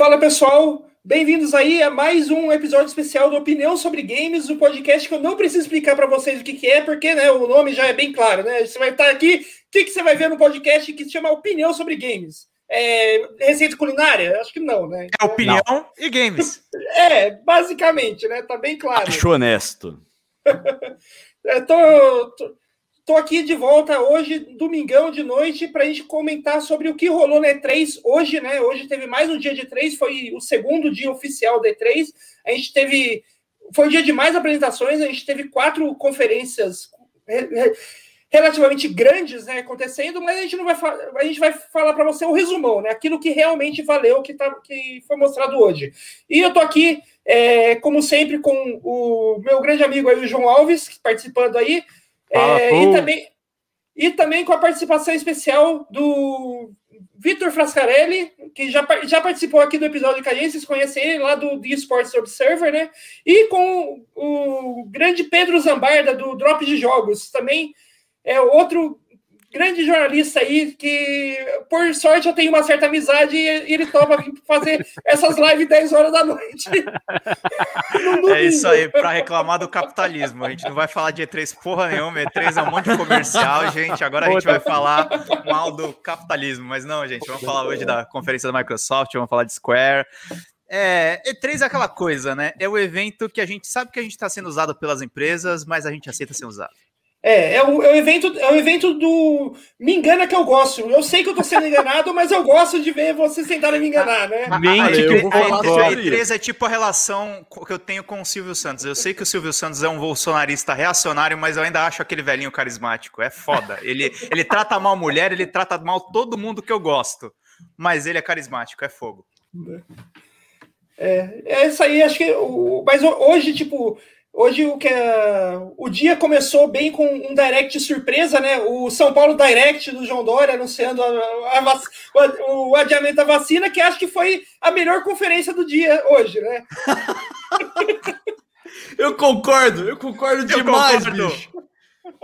Fala pessoal, bem-vindos aí a mais um episódio especial do Opinião sobre Games, o um podcast que eu não preciso explicar para vocês o que, que, é, porque né, o nome já é bem claro, né? Você vai estar aqui, o que, que você vai ver no podcast que se chama Opinião sobre Games? É, receita culinária? Acho que não, né? É opinião não. e games. é, basicamente, né? Tá bem claro. Acho honesto. é, tô, tô, tô, aqui de volta hoje, domingão de noite, para a gente comentar sobre o que rolou na E3 hoje, né? Hoje teve mais um dia de E3, foi o segundo dia oficial da E3. A gente teve. Foi o dia de mais apresentações, a gente teve quatro conferências relativamente grandes né, acontecendo, mas a gente não vai a gente vai falar para você o resumão, né? Aquilo que realmente valeu, que, tá, que foi mostrado hoje. E eu tô aqui, é, como sempre, com o meu grande amigo aí, o João Alves, participando aí, é, e, também, e também com a participação especial do Vitor Frascarelli, que já, já participou aqui do episódio gente, vocês conhecem ele lá do The Sports Observer, né? E com o grande Pedro Zambarda, do Drop de Jogos, também é outro grande jornalista aí que, por sorte, eu tenho uma certa amizade e ele vir fazer essas lives 10 horas da noite. é isso aí, para reclamar do capitalismo. A gente não vai falar de E3 porra nenhuma, E3 é um monte de comercial, gente. Agora a gente vai falar mal do capitalismo, mas não, gente, vamos falar hoje da conferência da Microsoft, vamos falar de Square. É, E3 é aquela coisa, né? É o evento que a gente sabe que a gente está sendo usado pelas empresas, mas a gente aceita ser usado. É, é o, é o, evento, é o evento do me engana que eu gosto. Eu sei que eu tô sendo enganado, mas eu gosto de ver vocês tentarem me enganar, né? Mente que eu vou falar a E3 é tipo a relação que eu tenho com o Silvio Santos. Eu sei que o Silvio Santos é um bolsonarista reacionário, mas eu ainda acho aquele velhinho carismático. É foda. Ele, ele trata mal mulher, ele trata mal todo mundo que eu gosto. Mas ele é carismático, é fogo. É, é isso aí, acho que. Mas hoje, tipo Hoje o que é, o dia começou bem com um direct surpresa, né? O São Paulo Direct do João Dória anunciando a, a, o, o, adiamento da vacina, que acho que foi a melhor conferência do dia hoje, né? eu concordo, eu concordo eu demais, concordo. bicho.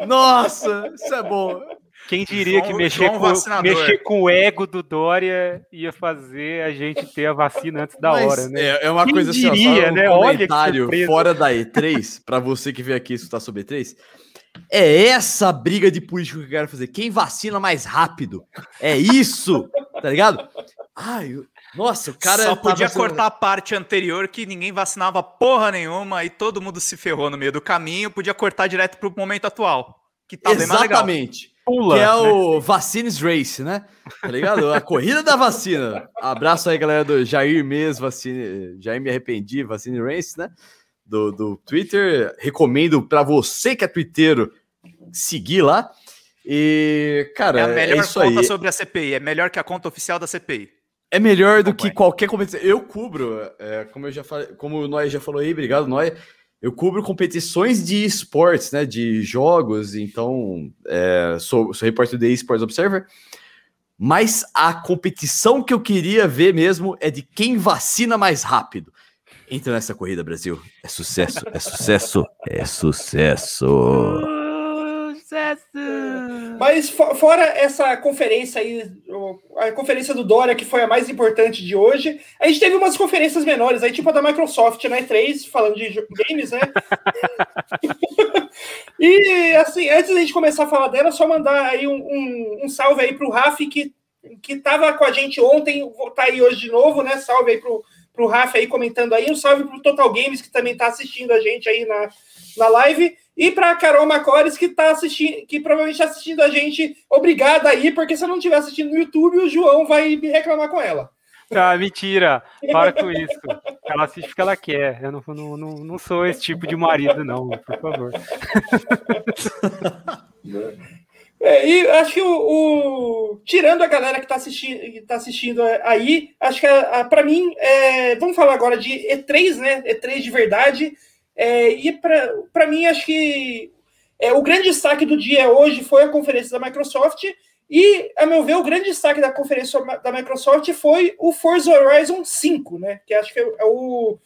Nossa, isso é bom. Quem diria João, que mexer com, mexer com o ego do Dória ia fazer a gente ter a vacina antes da Mas hora, né? É, é uma Quem coisa assim, diria, um né? comentário Olha fora da E3, para você que veio aqui escutar sobre E3. É essa briga de político que eu quero fazer. Quem vacina mais rápido? É isso, tá ligado? Ai, nossa, o cara. Só podia cortar a parte anterior que ninguém vacinava porra nenhuma e todo mundo se ferrou no meio do caminho. Podia cortar direto pro momento atual. Que tá Exatamente. Pula, que é né? o Vaccines Race, né? Tá ligado? A corrida da vacina. Abraço aí, galera do Jair mesmo, vacine, Jair me arrependi, Vacine Race, né? Do, do Twitter. Recomendo para você que é twitteiro seguir lá. E, cara, é a melhor é conta aí. sobre a CPI, é melhor que a conta oficial da CPI. É melhor do que qualquer competição. Eu cubro, é, como eu já falei, como o Noé já falou aí, obrigado, Noé eu cubro competições de esportes, né, de jogos, então é, sou, sou repórter de Esports Observer, mas a competição que eu queria ver mesmo é de quem vacina mais rápido. Entra nessa corrida, Brasil. É sucesso, é sucesso, é sucesso. Mas fora essa conferência aí, a conferência do Dória, que foi a mais importante de hoje, a gente teve umas conferências menores aí, tipo a da Microsoft na né, E3, falando de games, né? e assim, antes da gente começar a falar dela, só mandar aí um, um, um salve aí pro Raf, que, que tava com a gente ontem, tá aí hoje de novo, né? Salve aí pro, pro Raf aí comentando aí, um salve pro Total Games, que também tá assistindo a gente aí na, na live. E para a Carol Macores, que está assistindo, que provavelmente está assistindo a gente, obrigada aí, porque se eu não estiver assistindo no YouTube, o João vai me reclamar com ela. Ah, mentira, para com isso. Ela assiste porque ela quer. Eu não, não, não, não sou esse tipo de marido, não, por favor. É, e acho que o, o, tirando a galera que está assistindo, tá assistindo aí, acho que para mim, é, vamos falar agora de E3, né? E3 de verdade. É, e para mim, acho que é, o grande destaque do dia hoje foi a conferência da Microsoft. E, a meu ver, o grande destaque da conferência da Microsoft foi o Forza Horizon 5, né? Que acho que é, o,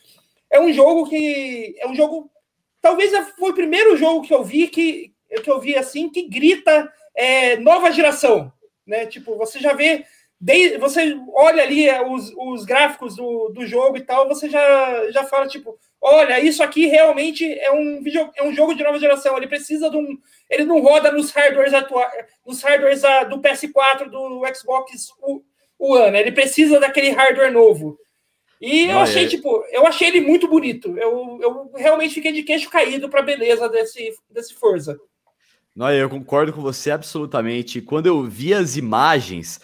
é um jogo que. É um jogo. Talvez foi o primeiro jogo que eu vi que, que eu vi assim, que grita é, nova geração. Né? Tipo, você já vê de, você olha ali é, os, os gráficos do, do jogo e tal, você já, já fala, tipo, olha, isso aqui realmente é um vídeo, é um jogo de nova geração. Ele precisa de um. Ele não roda nos hardwares atuais, nos hardwares ah, do PS4, do Xbox One. Ele precisa daquele hardware novo. E eu achei, é... tipo, eu achei ele muito bonito. Eu, eu realmente fiquei de queixo caído para a beleza desse, desse Forza. Não, eu concordo com você absolutamente. Quando eu vi as imagens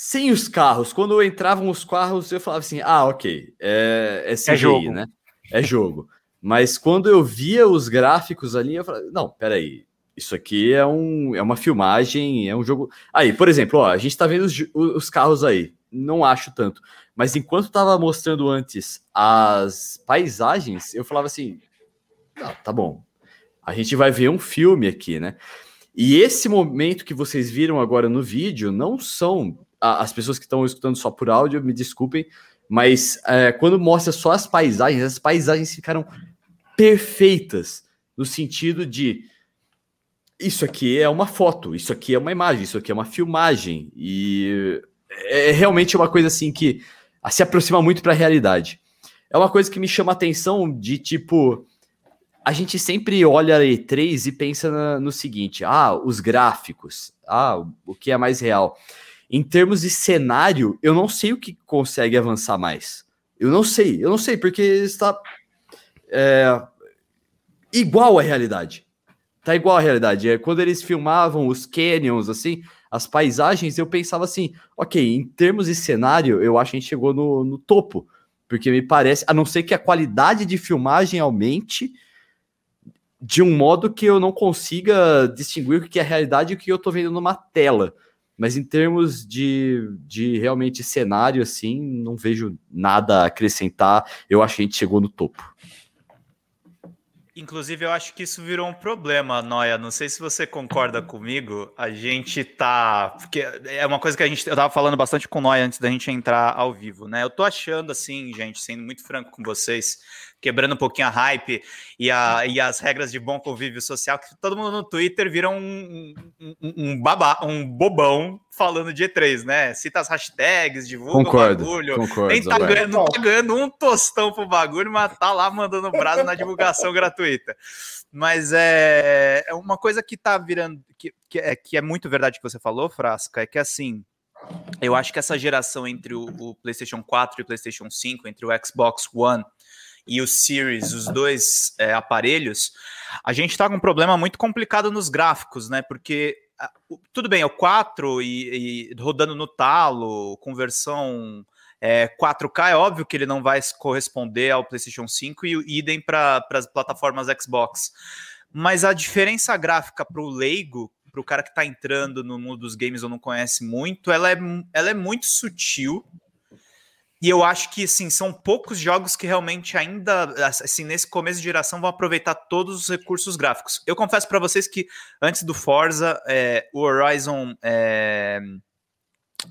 sem os carros, quando entravam os carros, eu falava assim: ah, ok, é, é, CGI, é jogo. né? É jogo. Mas quando eu via os gráficos ali, eu falava: não, peraí, isso aqui é, um, é uma filmagem, é um jogo. Aí, por exemplo, ó, a gente tá vendo os, os carros aí, não acho tanto. Mas enquanto tava mostrando antes as paisagens, eu falava assim: não, tá bom, a gente vai ver um filme aqui, né? E esse momento que vocês viram agora no vídeo não são as pessoas que estão escutando só por áudio, me desculpem, mas é, quando mostra só as paisagens, as paisagens ficaram perfeitas no sentido de isso aqui é uma foto, isso aqui é uma imagem, isso aqui é uma filmagem e é, é realmente uma coisa assim que se aproxima muito para a realidade. É uma coisa que me chama a atenção de tipo a gente sempre olha a E3 e pensa no seguinte: ah, os gráficos, ah, o que é mais real. Em termos de cenário, eu não sei o que consegue avançar mais. Eu não sei, eu não sei, porque está é, igual à realidade. Tá igual à realidade. É, quando eles filmavam os canyons, assim, as paisagens, eu pensava assim, ok, em termos de cenário, eu acho que a gente chegou no, no topo. Porque me parece, a não ser que a qualidade de filmagem aumente de um modo que eu não consiga distinguir o que é realidade e o que eu estou vendo numa tela. Mas em termos de, de realmente cenário, assim, não vejo nada a acrescentar. Eu acho que a gente chegou no topo. Inclusive, eu acho que isso virou um problema, Noia. Não sei se você concorda comigo. A gente tá. Porque é uma coisa que a gente. Eu tava falando bastante com o Noia antes da gente entrar ao vivo, né? Eu tô achando, assim, gente, sendo muito franco com vocês, quebrando um pouquinho a hype e, a, e as regras de bom convívio social, que todo mundo no Twitter vira um, um, um, babá, um bobão falando de E3, né? Cita as hashtags, divulga concordo, o bagulho. Concordo, Nem tá ganhando, não tá ganhando um tostão pro bagulho, mas tá lá mandando brasa na divulgação gratuita. Mas é, é uma coisa que tá virando, que, que, é, que é muito verdade que você falou, Frasca, é que assim, eu acho que essa geração entre o, o, PlayStation 4 e o PlayStation 5, entre o Xbox One e o Series, os dois é, aparelhos, a gente está com um problema muito complicado nos gráficos, né? Porque tudo bem, é o 4 e, e rodando no talo, conversão é, 4K, é óbvio que ele não vai corresponder ao PlayStation 5 e idem para as plataformas Xbox. Mas a diferença gráfica para o leigo, para o cara que está entrando no mundo dos games ou não conhece muito, ela é, ela é muito sutil e eu acho que, assim, são poucos jogos que realmente ainda, assim, nesse começo de geração vão aproveitar todos os recursos gráficos. Eu confesso para vocês que antes do Forza, é, o Horizon... É...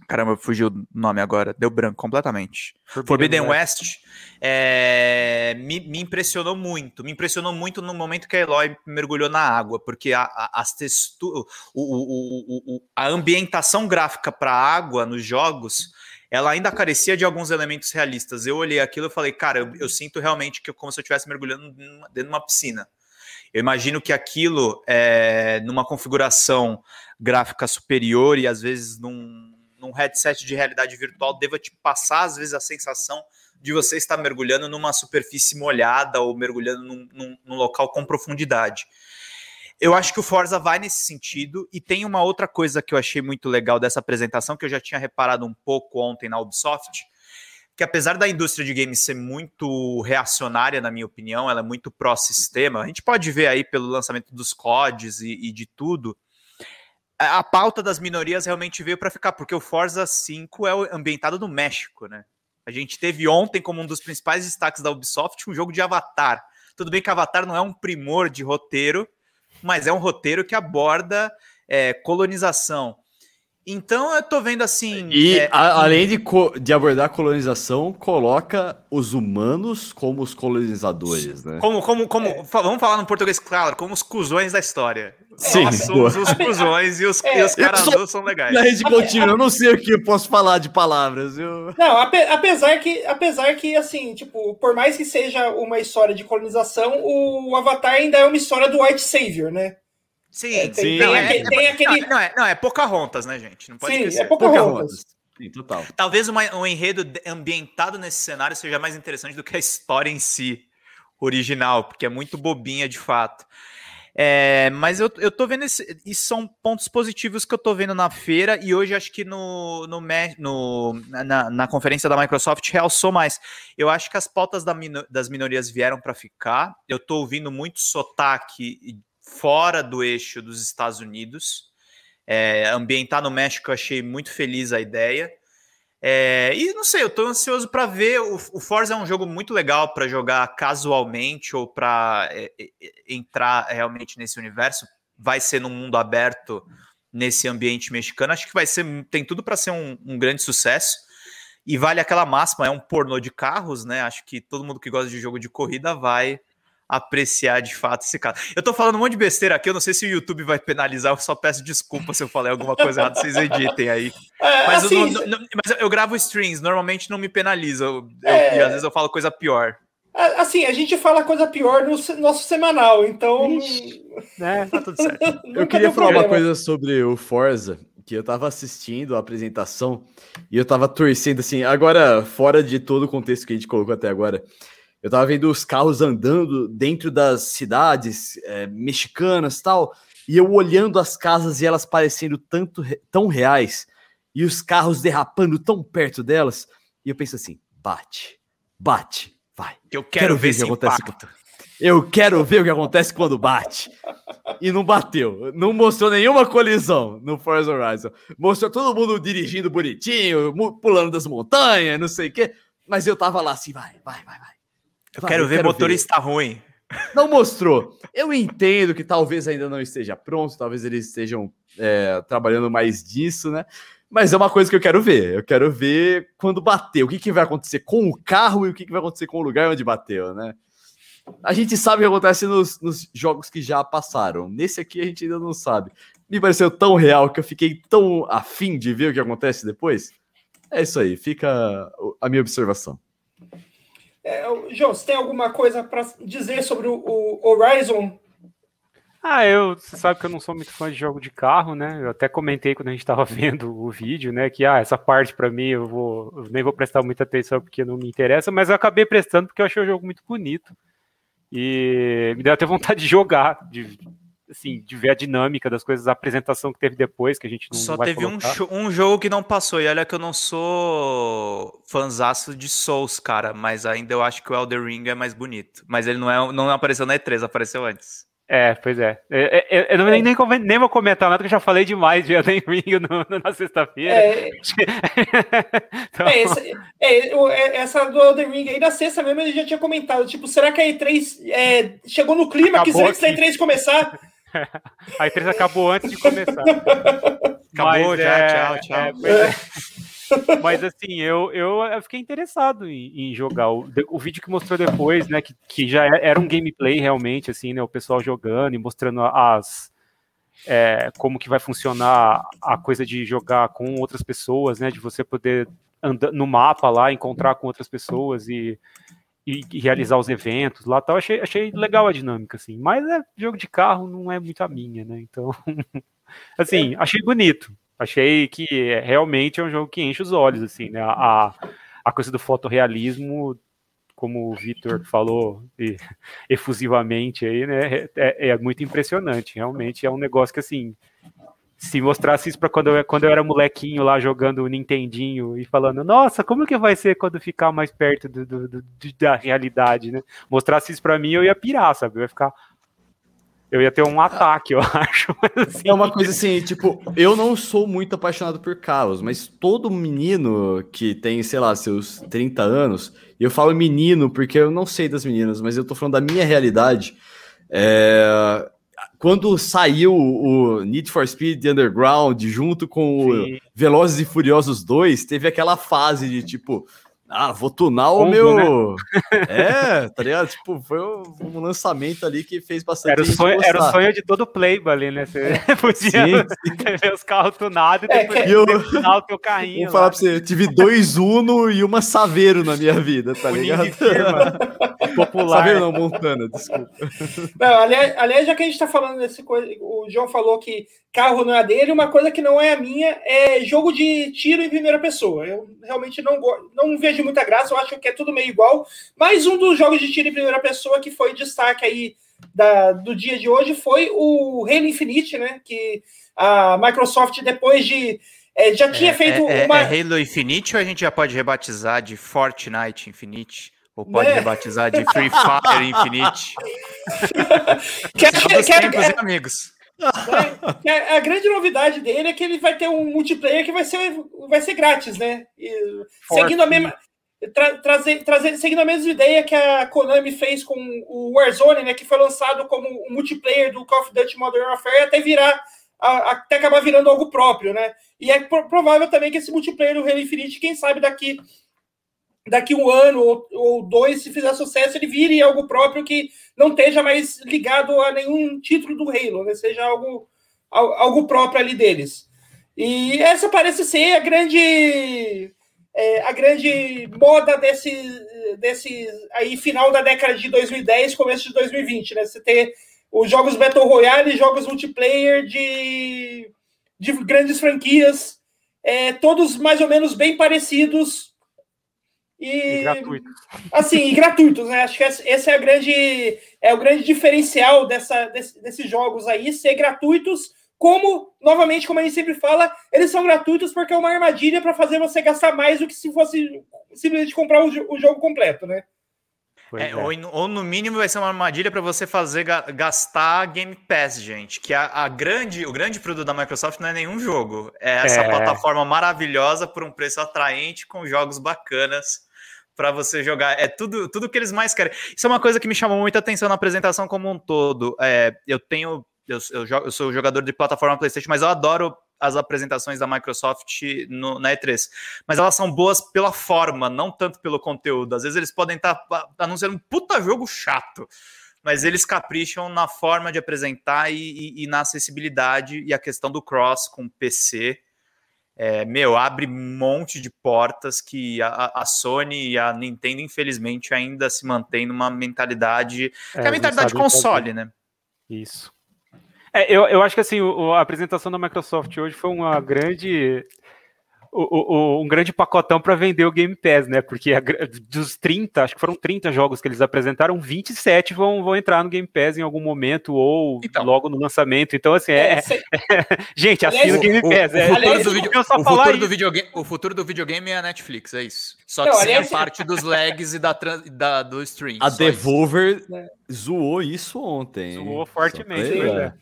Caramba, fugiu o nome agora, deu branco completamente. Forbidden, Forbidden West, West é, me, me, impressionou muito. Me impressionou muito no momento que a Eloy mergulhou na água, porque a, a, as texturas, o, o, o, a ambientação gráfica para água nos jogos ela ainda carecia de alguns elementos realistas. Eu olhei aquilo e falei, cara, eu, eu sinto realmente que é como se eu estivesse mergulhando dentro de uma piscina. Eu imagino que aquilo, é, numa configuração gráfica superior e às vezes num, num headset de realidade virtual, deva te passar às vezes a sensação de você estar mergulhando numa superfície molhada ou mergulhando num, num, num local com profundidade. Eu acho que o Forza vai nesse sentido. E tem uma outra coisa que eu achei muito legal dessa apresentação, que eu já tinha reparado um pouco ontem na Ubisoft, que apesar da indústria de games ser muito reacionária, na minha opinião, ela é muito pró-sistema. A gente pode ver aí pelo lançamento dos CODs e, e de tudo. A, pauta das minorias realmente veio para ficar, porque o Forza 5 é ambientado no México, né? A gente teve ontem como um dos principais destaques da Ubisoft um jogo de Avatar. Tudo bem que Avatar não é um primor de roteiro, mas é um roteiro que aborda é, colonização. Então eu tô vendo assim. E é, a, além de, de abordar a colonização, coloca os humanos como os colonizadores, né? Como, como, como. É. Vamos falar no português claro, como os cuzões da história. Sim, Nós somos os cuzões e os, é, os caras sou... são legais. Na rede contínua, eu não sei o que eu posso falar de palavras. viu? Não, apesar que, apesar que, assim, tipo, por mais que seja uma história de colonização, o Avatar ainda é uma história do White Savior, né? Sim, é, tem, sim. Não, é, tem aquele... não, é, não, é Pocahontas, né, gente? Não pode sim, esquecer. é Pocahontas. Sim, total. Talvez uma, um enredo ambientado nesse cenário seja mais interessante do que a história em si original, porque é muito bobinha de fato. É, mas eu, eu tô vendo esse, e são pontos positivos que eu tô vendo na feira e hoje acho que no, no, no na, na, conferência da Microsoft realçou mais. Eu acho que as pautas da, das minorias vieram para ficar. Eu tô ouvindo muito sotaque fora do eixo dos Estados Unidos. É, ambientar no México, eu achei muito feliz a ideia. É, e não sei, eu estou ansioso para ver. O, o, Forza é um jogo muito legal para jogar casualmente ou para é, é, entrar realmente nesse universo. Vai ser num mundo aberto nesse ambiente mexicano. Acho que vai ser, tem tudo para ser um, um, grande sucesso. E vale aquela máxima, é um pornô de carros, né? Acho que todo mundo que gosta de jogo de corrida vai apreciar de fato esse cara. Eu tô falando um monte de besteira aqui, eu não sei se o YouTube vai penalizar, eu só peço desculpa se eu falei alguma coisa errada, vocês editem aí. É, mas, assim, eu, não, mas, eu, gravo strings, normalmente não me penaliza, eu, é, e às vezes eu falo coisa pior. Assim, a gente fala coisa pior no nosso semanal, então. É, tá tudo certo. eu queria falar problema. uma coisa sobre o Forza, que eu tava assistindo a apresentação e eu tava torcendo assim, agora, fora de todo o contexto que a gente colocou até agora. Eu tava vendo os carros andando dentro das cidades é, mexicanas tal, e eu olhando as casas e elas parecendo tanto tão reais, e os carros derrapando tão perto delas, e eu penso assim: bate, bate, vai. Eu quero, quero ver, ver o que acontece. Impacto. Eu quero ver o que acontece quando bate. E não bateu. Não mostrou nenhuma colisão no Forza Horizon. Mostrou todo mundo dirigindo bonitinho, pulando das montanhas, não sei o quê. Mas eu tava lá assim, vai, vai, vai, vai. Eu quero eu ver quero motorista ver. ruim. Não mostrou. Eu entendo que talvez ainda não esteja pronto, talvez eles estejam é, trabalhando mais disso, né? Mas é uma coisa que eu quero ver. Eu quero ver quando bater. O que, que vai acontecer com o carro e o que, que vai acontecer com o lugar onde bateu, né? A gente sabe o que acontece nos, nos jogos que já passaram. Nesse aqui a gente ainda não sabe. Me pareceu tão real que eu fiquei tão afim de ver o que acontece depois. É isso aí, fica a minha observação. É, João, você tem alguma coisa para dizer sobre o, o, Horizon? Ah, eu, você sabe que eu não sou muito fã de jogo de carro, né? Eu até comentei quando a gente estava vendo o vídeo, né? Que ah, essa parte para mim eu vou eu nem vou prestar muita atenção porque não me interessa, mas eu acabei prestando porque eu achei o jogo muito bonito e me deu até vontade de jogar, de assim, de ver a dinâmica das coisas, a apresentação que teve depois, que a gente não Só teve um, um, jogo que não passou, e olha que eu não sou fanzaço de Souls, cara, mas ainda eu acho que o Elder Ring é mais bonito. Mas ele não, é, não apareceu na E3, apareceu antes. É, pois é. Eu, é, é, é, eu, eu nem, nem, nem, vou comentar nada, porque eu já falei demais de Elden Ring no, na sexta-feira. É, então... é, essa, é, essa do Elden Ring aí na sexta mesmo ele já tinha comentado. Tipo, será que a E3 chegou no clima que antes da E3 começar? A E3 acabou antes de começar. Acabou Mas, já, é, tchau, tchau. É, é. Mas assim, eu, eu, eu fiquei interessado em, em jogar. O, o, vídeo que mostrou depois, né? Que, que já era um gameplay realmente, assim, né? O pessoal jogando e mostrando as. É, como que vai funcionar a coisa de jogar com outras pessoas, né? De você poder andar no mapa lá, encontrar com outras pessoas e e, e, realizar os eventos lá tal. Achei, achei legal a dinâmica, assim. Mas é jogo de carro não é muito a minha, né? Então, assim, é. achei bonito. Achei que realmente é um jogo que enche os olhos, assim, né? A, a coisa do fotorrealismo, como o Vitor falou e, efusivamente aí, né? É, é muito impressionante. Realmente é um negócio que, assim, se mostrasse isso para quando eu, quando eu era molequinho lá jogando o Nintendinho e falando, nossa, como que vai ser quando ficar mais perto do, do, do da realidade, né? Mostrasse isso para mim, eu ia pirar, sabe? Eu ia ficar. Eu ia ter um ataque, eu acho. Assim... É uma coisa assim, tipo, eu não sou muito apaixonado por carros, mas todo menino que tem, sei lá, seus 30 anos, e eu falo menino porque eu não sei das meninas, mas eu tô falando da minha realidade. É quando saiu o Need for Speed Underground junto com Sim. o Velozes e Furiosos 2, teve aquela fase de tipo, ah, vou tunar o meu. Né? É, tá ligado? Tipo, foi um lançamento ali que fez bastante. Era o sonho, era o sonho de todo playboy ali, né? Você podia ver os carros tunados e depois é, eu, tunar o teu carrinho. Vou falar pra você, eu tive dois Uno e uma Saveiro na minha vida, tá ligado? Popular. Saveiro não, Montana, desculpa. Não, aliás, aliás, já que a gente tá falando desse coisa, o João falou que carro não é dele, uma coisa que não é a minha é jogo de tiro em primeira pessoa. Eu realmente não, não vejo muita graça, eu acho que é tudo meio igual. Mas um dos jogos de tiro em primeira pessoa que foi destaque aí da, do dia de hoje foi o Halo Infinite, né? Que a Microsoft, depois de. É, já tinha é, feito é, é uma. É Halo Infinite ou a gente já pode rebatizar de Fortnite Infinite? Ou pode né? rebatizar de Free Fire Infinite? que, que, que, que, amigos. É, a grande novidade dele é que ele vai ter um multiplayer que vai ser, vai ser grátis, né? E, seguindo a mesma. Tra, trazer, trazer, seguindo a mesma ideia que a Konami fez com o Warzone, né? Que foi lançado como um multiplayer do Call of Duty Modern Warfare até virar. A, até acabar virando algo próprio, né? E é provável também que esse multiplayer do Halo Infinite, quem sabe daqui daqui um ano ou, ou, dois, se fizer sucesso, ele vire algo próprio que não esteja mais ligado a nenhum título do Halo, né? seja algo, algo próprio ali deles. E essa parece ser a grande é, a grande moda desse, desse aí final da década de 2010, começo de 2020, né? Você ter os jogos Battle Royale, jogos multiplayer de, de grandes franquias, é, todos mais ou menos bem parecidos, e, e gratuitos. Assim, e gratuitos, né? Acho que esse é, a grande, é o grande diferencial dessa, desse, desses jogos aí, ser gratuitos, como, novamente, como a gente sempre fala, eles são gratuitos porque é uma armadilha para fazer você gastar mais do que se fosse simplesmente comprar o, o jogo completo, né? É, é. Ou, ou, no mínimo vai ser uma armadilha para você fazer gastar Game Pass, gente. Que a, a, grande, o grande produto da Microsoft não é nenhum jogo. É essa é. plataforma maravilhosa por um preço atraente com jogos bacanas para você jogar. É tudo, tudo que eles mais querem. Isso é uma coisa que me chamou muita atenção na apresentação como um todo. É, eu tenho. Eu, eu, eu sou jogador de plataforma PlayStation, mas eu adoro as apresentações da Microsoft no, na E3. Mas elas são boas pela forma, não tanto pelo conteúdo. Às vezes eles podem estar tá anunciando um puta jogo chato, mas eles capricham na forma de apresentar e, e, e na acessibilidade e a questão do cross com PC é, meu, abre um monte de portas que a, a, Sony e a Nintendo, infelizmente, ainda se mantém numa mentalidade. É, que é a mentalidade de console, né? Isso. É, eu, eu acho que assim, o, a apresentação da Microsoft hoje foi uma grande o, o, um grande pacotão para vender o Game Pass, né? Porque a, dos 30, acho que foram 30 jogos que eles apresentaram, 27 vão, vão entrar no Game Pass em algum momento ou então, logo no lançamento. Então, assim, é. é, é gente, assina o Game Pass. O, é, futuro, do, video, o, futuro do videogame, o futuro do videogame é a Netflix, é isso. Só que não, sem aliás, a parte dos lags e da, da, do stream. A Devolver isso. zoou isso ontem. Zoou fortemente, né?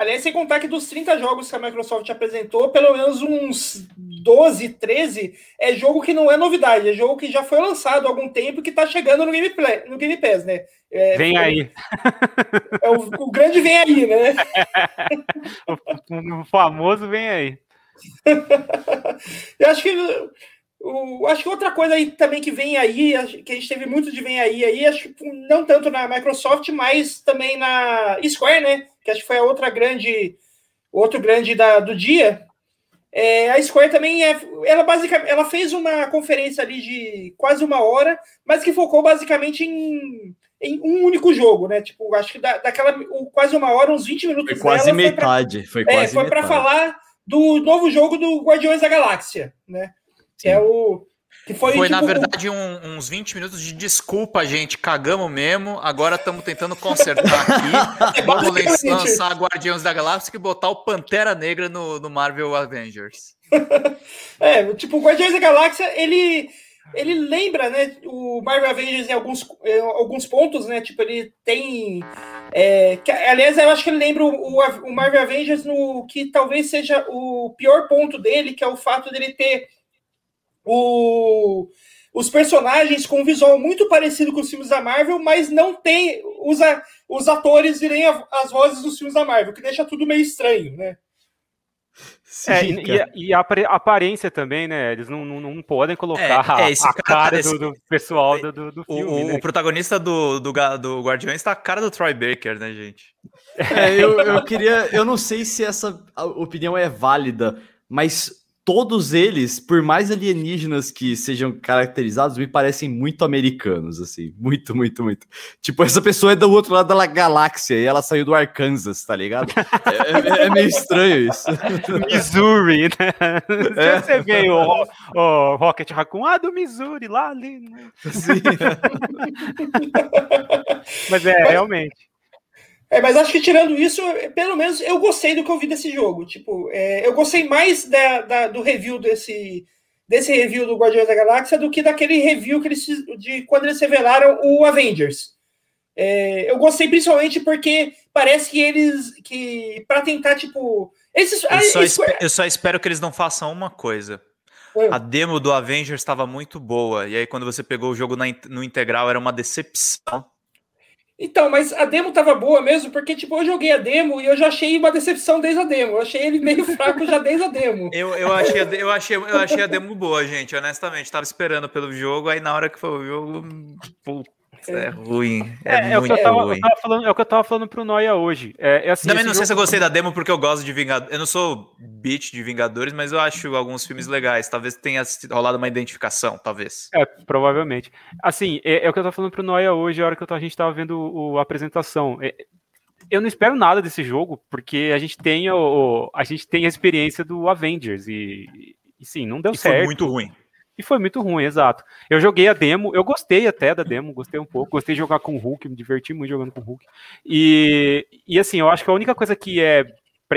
Aliás, sem contar que dos 30 jogos que a Microsoft apresentou, pelo menos uns 12, 13 é jogo que não é novidade, é jogo que já foi lançado há algum tempo e que está chegando no Game, Play, no Game Pass, né? É, vem foi, aí. É o, o, grande vem aí, né? o, o famoso vem aí. Eu acho que o, acho que outra coisa aí também que vem aí, que a gente teve muito de vem aí, aí acho que não tanto na Microsoft, mas também na Square, né? Que acho que foi a outra grande, outro grande da, do dia. É, a Square também é, ela basicamente, ela fez uma conferência ali de quase uma hora, mas que focou basicamente em, em um único jogo, né? Tipo, acho que da, daquela quase uma hora, uns 20 minutos. Foi quase metade. Foi, pra, foi, é, foi para falar do novo jogo do Guardiões da Galáxia, né? Que é o. Que foi, foi tipo, na verdade, um, uns 20 minutos de desculpa, gente. Cagamos mesmo. Agora estamos tentando consertar aqui. Vamos lançar Guardiões da Galáxia e botar o Pantera Negra no, no Marvel Avengers. é, tipo, o Guardiões da Galáxia, ele. Ele lembra, né, o Marvel Avengers em alguns, em alguns pontos, né? Tipo, ele tem. É, que, aliás, eu acho que ele lembra o, o Marvel Avengers no que talvez seja o pior ponto dele, que é o fato dele ter o, os personagens com um visual muito parecido com os filmes da Marvel, mas não tem os, os atores virem as vozes dos filmes da Marvel, que deixa tudo meio estranho, né? Sim, é, e, e, a aparência também, né? Eles não, não, não podem colocar é, é, a, cara, do, do, pessoal do, do, do filme. O, né? o, protagonista do, do, do Guardiões está a cara do Troy Baker, né, gente? É, eu, eu queria. Eu não sei se essa opinião é válida, mas todos eles, por mais alienígenas que sejam caracterizados, me parecem muito americanos, assim. Muito, muito, muito. Tipo, essa pessoa é do outro lado da galáxia e ela saiu do Arkansas, tá ligado? É, é, é meio estranho isso. Missouri, né? É. Você veio o, o Rocket Raccoon, ah, do Missouri, lá ali. Né? Mas é, realmente. É, mas acho que tirando isso, pelo menos eu gostei do que eu vi desse jogo. Tipo, é, eu gostei mais da, da, do review desse, desse review do Guardiões da Galáxia do que daquele review que eles de quando eles revelaram o Avengers. É, eu gostei principalmente porque parece que eles que para tentar tipo esses, eu, só Square... eu só espero que eles não façam uma coisa. A demo do Avengers estava muito boa e aí quando você pegou o jogo na, no integral era uma decepção. Então, mas a demo tava boa mesmo, porque, tipo, eu joguei a demo e eu já achei uma decepção desde a demo. Eu achei ele meio fraco já desde a demo. Eu, eu, achei, eu, achei, eu achei a demo boa, gente, honestamente. Tava esperando pelo jogo, aí na hora que foi o jogo. Puta é, ruim. É, é, é muito o que eu tava, ruim. Eu tava falando, é o que eu tava falando pro Noia hoje. É, é assim, Também não sei se eu gostei da demo porque eu gosto de Vingadores. Eu não sou beat de Vingadores, mas eu acho alguns filmes legais. Talvez tenha rolado uma identificação, talvez. É, provavelmente. Assim, é, é o que eu tava falando pro Noia hoje, a hora que a gente tava vendo o, a apresentação. É, eu não espero nada desse jogo, porque a gente tem, o, a, gente tem a experiência do Avengers e, e sim, não deu e certo. Foi muito ruim. E foi muito ruim, exato. Eu joguei a demo, eu gostei até da demo, gostei um pouco, gostei de jogar com o Hulk, me diverti muito jogando com o Hulk. E, e assim, eu acho que a única coisa que é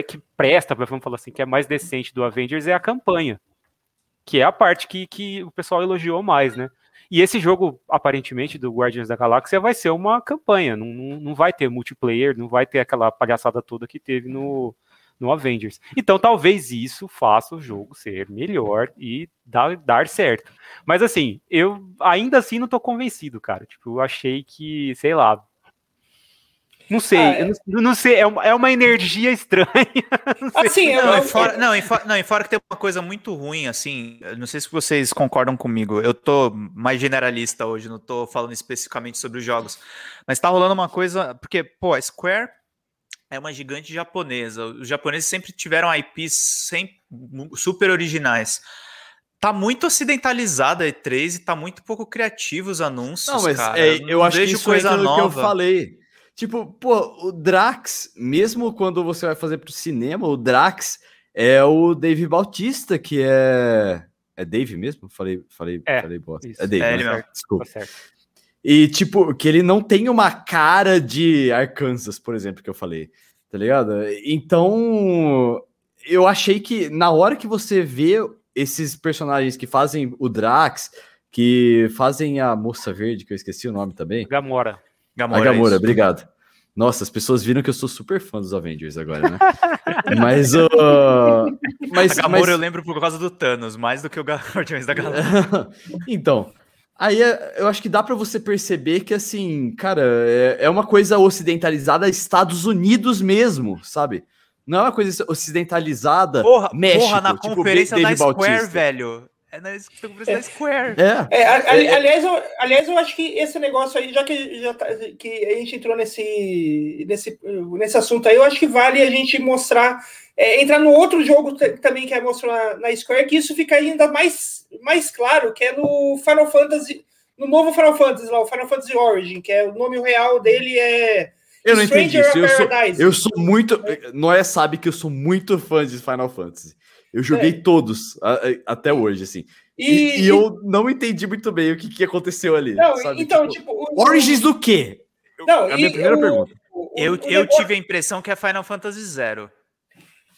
que presta, vamos falar assim, que é mais decente do Avengers é a campanha. Que é a parte que, que o pessoal elogiou mais, né? E esse jogo, aparentemente, do Guardians da Galáxia vai ser uma campanha, não, não, não vai ter multiplayer, não vai ter aquela palhaçada toda que teve no, no Avengers. Então talvez isso faça o jogo ser melhor e dar, dar certo. Mas assim, eu ainda assim não tô convencido, cara. Tipo, eu achei que, sei lá. Não sei, ah, é... não, não, sei, é uma, é uma energia estranha. Não assim, não, eu... fora, não, e fora, não, e fora que tem uma coisa muito ruim, assim, não sei se vocês concordam comigo, eu tô mais generalista hoje, não tô falando especificamente sobre os jogos, mas tá rolando uma coisa, porque, pô, a Square é uma gigante japonesa. Os japoneses sempre tiveram IPs sempre super originais. Tá muito ocidentalizada a E3 e tá muito pouco criativo os anúncios, não, mas cara. É, eu, eu acho que isso coisa nova. que eu falei. Tipo, pô, o Drax, mesmo quando você vai fazer pro cinema, o Drax é o Dave Bautista, que é. É Dave mesmo? Falei, falei, é, falei bosta. É Dave, é, né? Desculpa. Tá e, tipo, que ele não tem uma cara de Arkansas, por exemplo, que eu falei, tá ligado? Então, eu achei que na hora que você vê esses personagens que fazem o Drax, que fazem a Moça Verde, que eu esqueci o nome também. Gamora. Gamora, a Gamora, obrigado. Nossa, as pessoas viram que eu sou super fã dos Avengers agora, né? mas o. Uh, mas, a Gamora mas... eu lembro por causa do Thanos, mais do que o Guardiões da Galáxia. então, Aí é, eu acho que dá para você perceber que, assim, cara, é, é, uma coisa ocidentalizada Estados Unidos mesmo, sabe? Não é uma coisa ocidentalizada porra, México. Porra, na tipo, conferência da Square, Bautista. velho. É na conferência é. da Square. É. é aliás, eu, aliás, eu acho que esse negócio aí, já que, já tá, que a gente entrou nesse, nesse, nesse assunto aí, eu acho que vale a gente mostrar é, entrar no outro jogo também que é mostrado na, na, Square, que isso fica ainda mais, mais claro, que é no Final Fantasy, no novo Final Fantasy lá, o Final Fantasy Origin, que é o nome real dele é eu não entendi isso. Eu sou, eu sou muito. Noé sabe que eu sou muito fã de Final Fantasy. Eu joguei é. todos a, a, até hoje, assim. E, e, e, eu não entendi muito bem o que, que aconteceu ali. Não, sabe? então, tipo. tipo Origins do quê? Não, é a minha primeira pergunta. O, eu, eu tive a impressão que é Final Fantasy Zero.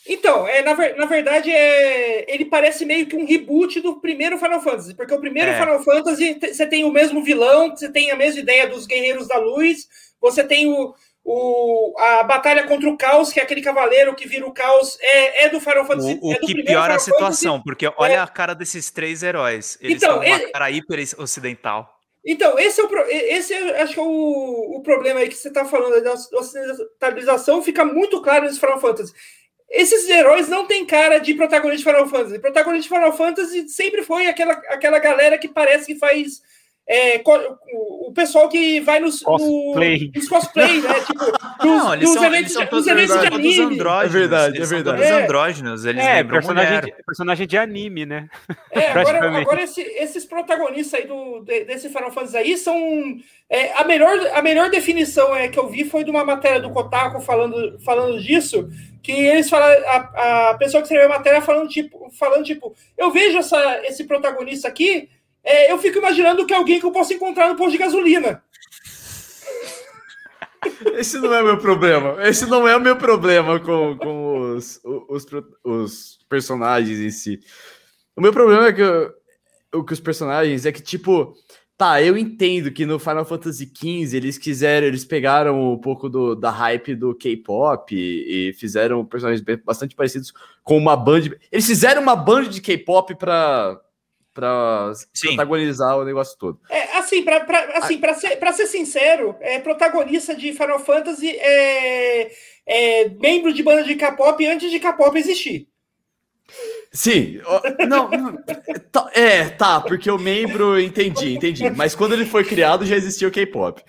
Então, é, na, na verdade, é, ele parece meio que um reboot do primeiro Final Fantasy, porque o primeiro é. Final Fantasy você tem o mesmo vilão, você tem a mesma ideia dos Guerreiros da Luz, você tem o, o, a batalha contra o caos, que é aquele cavaleiro que vira o caos, é, é do Final Fantasy. O, o é que piora a situação, Fantasy, porque olha é... a cara desses três heróis. Eles então, estão uma cara hiper ocidental. Então, esse é o esse é, acho que é o, o problema aí que você está falando da ocidentalização, fica muito claro nesse Final Fantasy. Esses heróis não têm cara de protagonista de Final Fantasy. Protagonista de Final Fantasy sempre foi aquela, aquela galera que parece que faz é, o, pessoal que vai nos cosplay, no, nos cosplay né? Tipo, não, eles são, eventos, eles são todos, eventos de anime. Andrógenos, é verdade, é verdade. Todos andrógenos, eles é, personagem, de, personagem de anime, né? É, agora, agora esse, esses protagonistas aí do, desse Final Fantasy aí são. É, a, melhor, a melhor definição é, que eu vi foi de uma matéria do Kotaku falando, falando disso, que eles falam, a, a pessoa que escreveu a matéria falando tipo, falando, tipo, eu vejo essa, esse protagonista aqui é, eu fico imaginando que é alguém que eu posso encontrar no posto de gasolina. Esse não é meu problema. Esse não é o meu problema com, com os, os, os personagens em si. O meu problema é que o que os personagens é que, tipo, tá, eu entendo que no Final Fantasy XV eles quiseram, eles pegaram um pouco do, da hype do K-pop e, e, fizeram personagens bastante parecidos com uma band. Eles fizeram uma band de K-pop pra, para protagonizar o negócio todo. É, assim, para assim, ser, ser sincero, é, protagonista de Final Fantasy é, é membro de banda de K-pop antes de K-pop existir. Sim, não, tá, é, tá, porque o membro, entendi, entendi. Mas quando ele foi criado já existia o K-pop.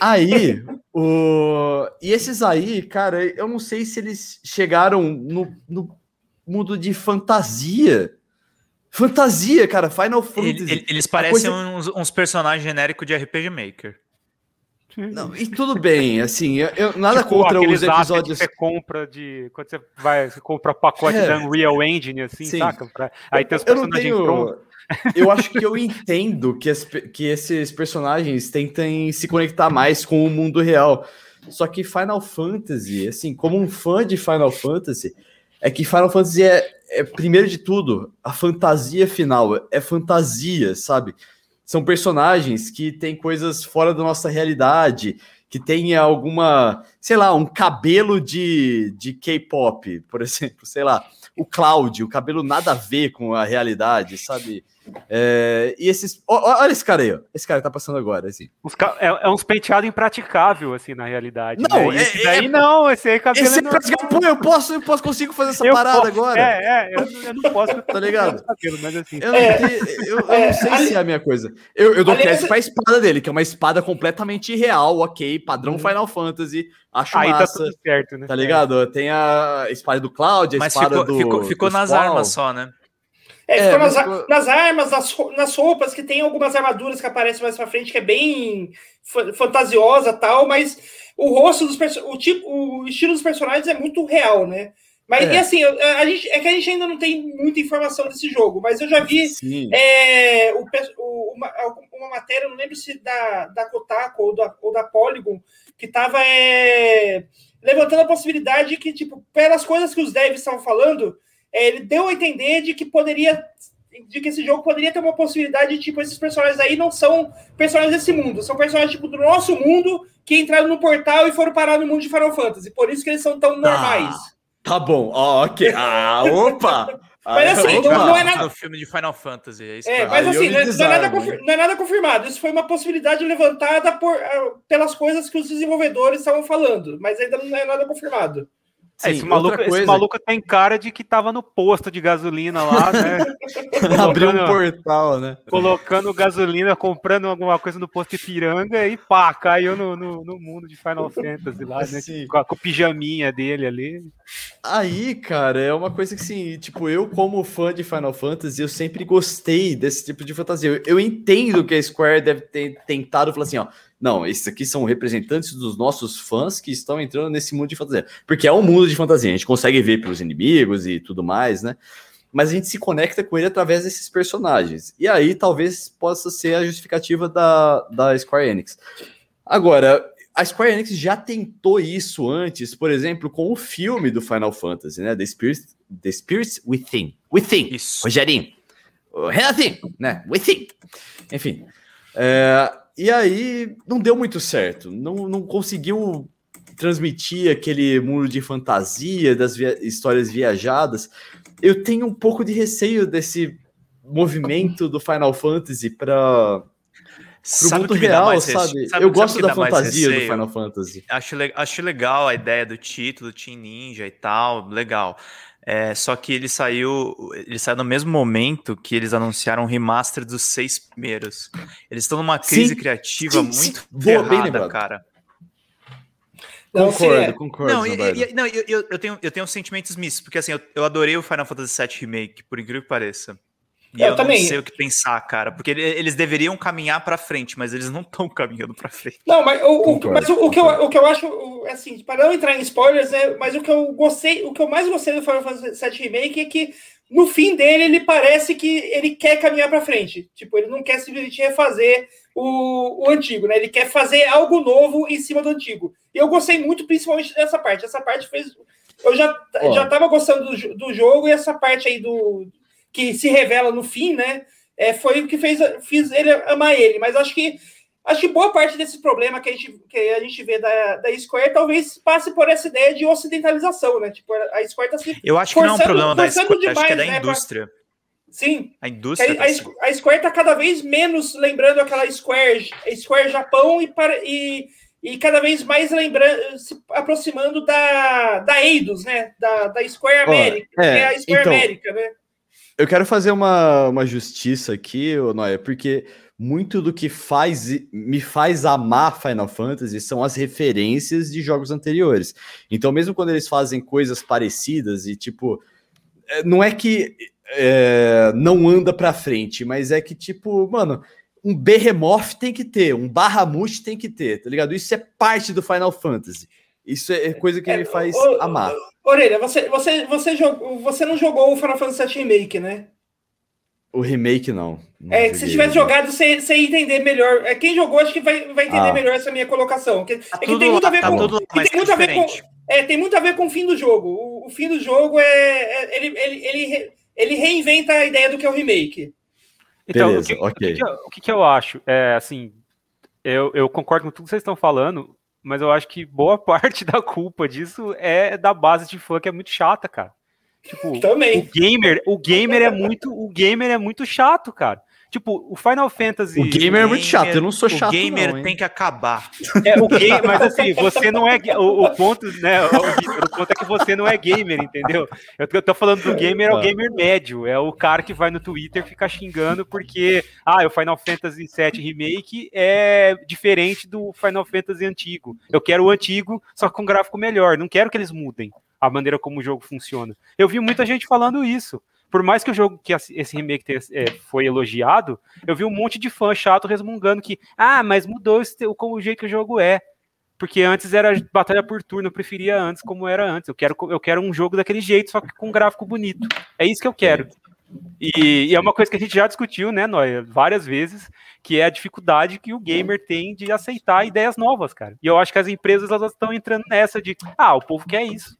Aí, o... e esses aí, cara, eu não sei se eles chegaram no, no mundo de fantasia Fantasia, cara, Final Fantasy. Ele, eles parecem coisa... uns, uns, personagens genéricos de RPG Maker. Não, e tudo bem, assim, eu, eu nada tipo, contra os episódios. Que você compra de. Quando você vai, você compra pacote é. da Unreal Engine, assim, Sim. saca? Pra, aí tem os personagens eu tenho... Eu acho que eu entendo que, as, que esses personagens tentem se conectar mais com o mundo real. Só que Final Fantasy, assim, como um fã de Final Fantasy, é que Final Fantasy é, é, primeiro de tudo, a fantasia final é fantasia, sabe? São personagens que têm coisas fora da nossa realidade, que tem alguma, sei lá, um cabelo de, de K-pop, por exemplo, sei lá, o Cloud, o cabelo nada a ver com a realidade, sabe? É, e esses. Olha esse cara aí, ó. Esse cara que tá passando agora, assim. É, é uns penteados impraticável, assim, na realidade. Não, né? esse é, daí é, não, esse aí cabelo. Esse é Pô, eu posso, eu posso, consigo fazer essa eu parada posso, agora. É, é, eu, eu não posso. tá ligado? Cabelo, mas assim. Eu não, é, eu, eu não sei ali, se é a minha coisa. Eu, eu dou crédito pra espada dele, que é uma espada completamente real, ok, padrão hum. Final Fantasy. Acho aí tá massa, tá tudo certo, né? Tá ligado? Tem a espada do Cloud, a mas espada ficou, do. Ficou, ficou do nas Squall. armas só, né? É, é nas, ficou... nas, armas, nas, nas roupas, que tem algumas armaduras que aparecem mais pra frente, que é bem fantasiosa tal, mas o rosto dos o tipo, o estilo dos personagens é muito real, né? Mas é. e assim, a gente, é que a gente ainda não tem muita informação desse jogo, mas eu já vi é, o, uma, uma, matéria, não lembro se da, da Kotaku ou da, ou da Polygon, que estava é, levantando a possibilidade que, tipo, pelas coisas que os devs estavam falando, ele deu a entender de que poderia de que esse jogo poderia ter uma possibilidade de, tipo, esses personagens aí não são personagens desse mundo, são personagens, tipo, do nosso mundo que entraram no portal e foram parar no mundo de Final Fantasy. Por isso que eles são tão normais. Ah, tá bom, oh, ok. Ah, opa! Mas assim, não, não, é nada. Filme de Final Fantasy. É, é mas assim, não, não, é nada não é nada confirmado. Isso foi uma possibilidade levantada por, uh, pelas coisas que os desenvolvedores estavam falando, mas ainda não é nada confirmado. Sim, esse, maluco, coisa... esse maluco tem cara de que tava no posto de gasolina lá, né? Abriu um portal, né? Colocando gasolina, comprando alguma coisa no posto de piranga e pá, caiu no, no, no mundo de Final Fantasy lá, né? Assim, com, a, com o pijaminha dele ali. Aí, cara, é uma coisa que, assim, tipo, eu como fã de Final Fantasy, eu sempre gostei desse tipo de fantasia. Eu, eu entendo que a Square deve ter tentado falar assim, ó, não, esses aqui são representantes dos nossos fãs que estão entrando nesse mundo de fantasia. Porque é um mundo de fantasia, a gente consegue ver pelos inimigos e tudo mais, né? Mas a gente se conecta com ele através desses personagens. E aí talvez possa ser a justificativa da, da Square Enix. Agora, a Square Enix já tentou isso antes, por exemplo, com o filme do Final Fantasy, né? The Spirit, The Spirits Within. Within. Isso. Rogerinho. Renatinho, né? Within. Enfim. É, e aí não deu muito certo, não, não conseguiu transmitir aquele mundo de fantasia, das via histórias viajadas. Eu tenho um pouco de receio desse movimento do Final Fantasy para o mundo real, sabe? sabe? Eu gosto da fantasia do Final Fantasy. Acho, acho legal a ideia do título, Team Ninja e tal, legal. É, só que ele saiu, ele saiu no mesmo momento que eles anunciaram o remaster dos seis primeiros. Eles estão numa crise sim, criativa sim, muito sim. ferrada, cara. Não, concordo, é. concordo. Não, e, e, não eu, eu, eu, tenho, eu tenho sentimentos mistos, porque assim, eu, eu adorei o Final Fantasy VII Remake, por incrível que pareça. E eu, eu também. não sei o que pensar, cara, porque eles deveriam caminhar para frente, mas eles não estão caminhando para frente. Não, mas, o, o mas o, o, que eu, o que eu acho, assim, para não entrar em spoilers, né, mas o que eu gostei, o que eu mais gostei do Final Fantasy VII Remake é que no fim dele ele parece que ele quer caminhar para frente. Tipo, ele não quer simplesmente refazer o, o antigo, né? Ele quer fazer algo novo em cima do antigo. E eu gostei muito, principalmente dessa parte. Essa parte fez. Eu já, já tava gostando do, do jogo e essa parte aí do, que se revela no fim, né? É, foi o que fez, fez ele amar ele. Mas acho que acho que boa parte desse problema que a gente, que a gente vê da, da Square talvez passe por essa ideia de ocidentalização, né? Tipo, a Square tá se. Eu acho que não é um problema da Square, demais, acho que é da né, indústria. Pra... Sim. A indústria. A, a, a Square tá cada vez menos lembrando aquela Square, Square Japão e, para, e, e cada vez mais lembrando, se aproximando da, da Eidos, né? Da, da Square América, oh, é, que é a Square então, América, né? Eu quero fazer uma, uma justiça aqui, Noé, porque muito do que faz me faz amar Final Fantasy são as referências de jogos anteriores. Então, mesmo quando eles fazem coisas parecidas e tipo, é, não é que é, não anda para frente, mas é que tipo, mano, um Behemoth tem que ter, um Bahamut tem que ter, tá ligado? Isso é parte do Final Fantasy. Isso é coisa que é, me faz o, amar. Orelha, você, você, você, jogou, você não jogou o Final Fantasy VII Remake, né? O remake, não. não é, se tivesse jogado, você, você ia entender melhor. É, quem jogou, acho que vai, vai entender ah. melhor essa minha colocação. Que, tá é que tem muito a ver tá com. tem muito a ver com é, tem muito a ver com o fim do jogo. O, o fim do jogo é. é ele, ele, ele, ele, reinventa a ideia do que é o remake. Então, Beleza, o, que, okay. o, que, o, que, que, eu acho? É assim, eu, eu concordo com tudo que vocês estão falando, mas eu acho que boa parte da culpa disso é da base de fã que é muito chata, cara. Tipo, Também. o gamer, o gamer é muito, o gamer é muito chato, cara. Tipo, o Final Fantasy. O gamer é muito chato, eu não sou chato. O gamer não, tem que acabar. É, o gamer, mas assim, você não é. O, o ponto, né? O, o, ponto é que você não é gamer, entendeu? Eu tô, eu tô falando do gamer, é o gamer médio. É o cara que vai no Twitter ficar xingando porque, ah, o Final Fantasy VII Remake é diferente do Final Fantasy antigo. Eu quero o antigo, só com gráfico melhor. Não quero que eles mudem a maneira como o jogo funciona. Eu vi muita gente falando isso. Por mais que o jogo, que esse remake tenha, é, foi elogiado, eu vi um monte de fã chato resmungando que, ah, mas mudou o, o jeito que o jogo é. Porque antes era batalha por turno, eu preferia antes como era antes. Eu quero, eu quero um jogo daquele jeito, só que com um gráfico bonito. É isso que eu quero. E, e, é uma coisa que a gente já discutiu, né, Noia, várias vezes, que é a dificuldade que o gamer tem de aceitar ideias novas, cara. E eu acho que as empresas elas estão entrando nessa de, ah, o povo quer isso.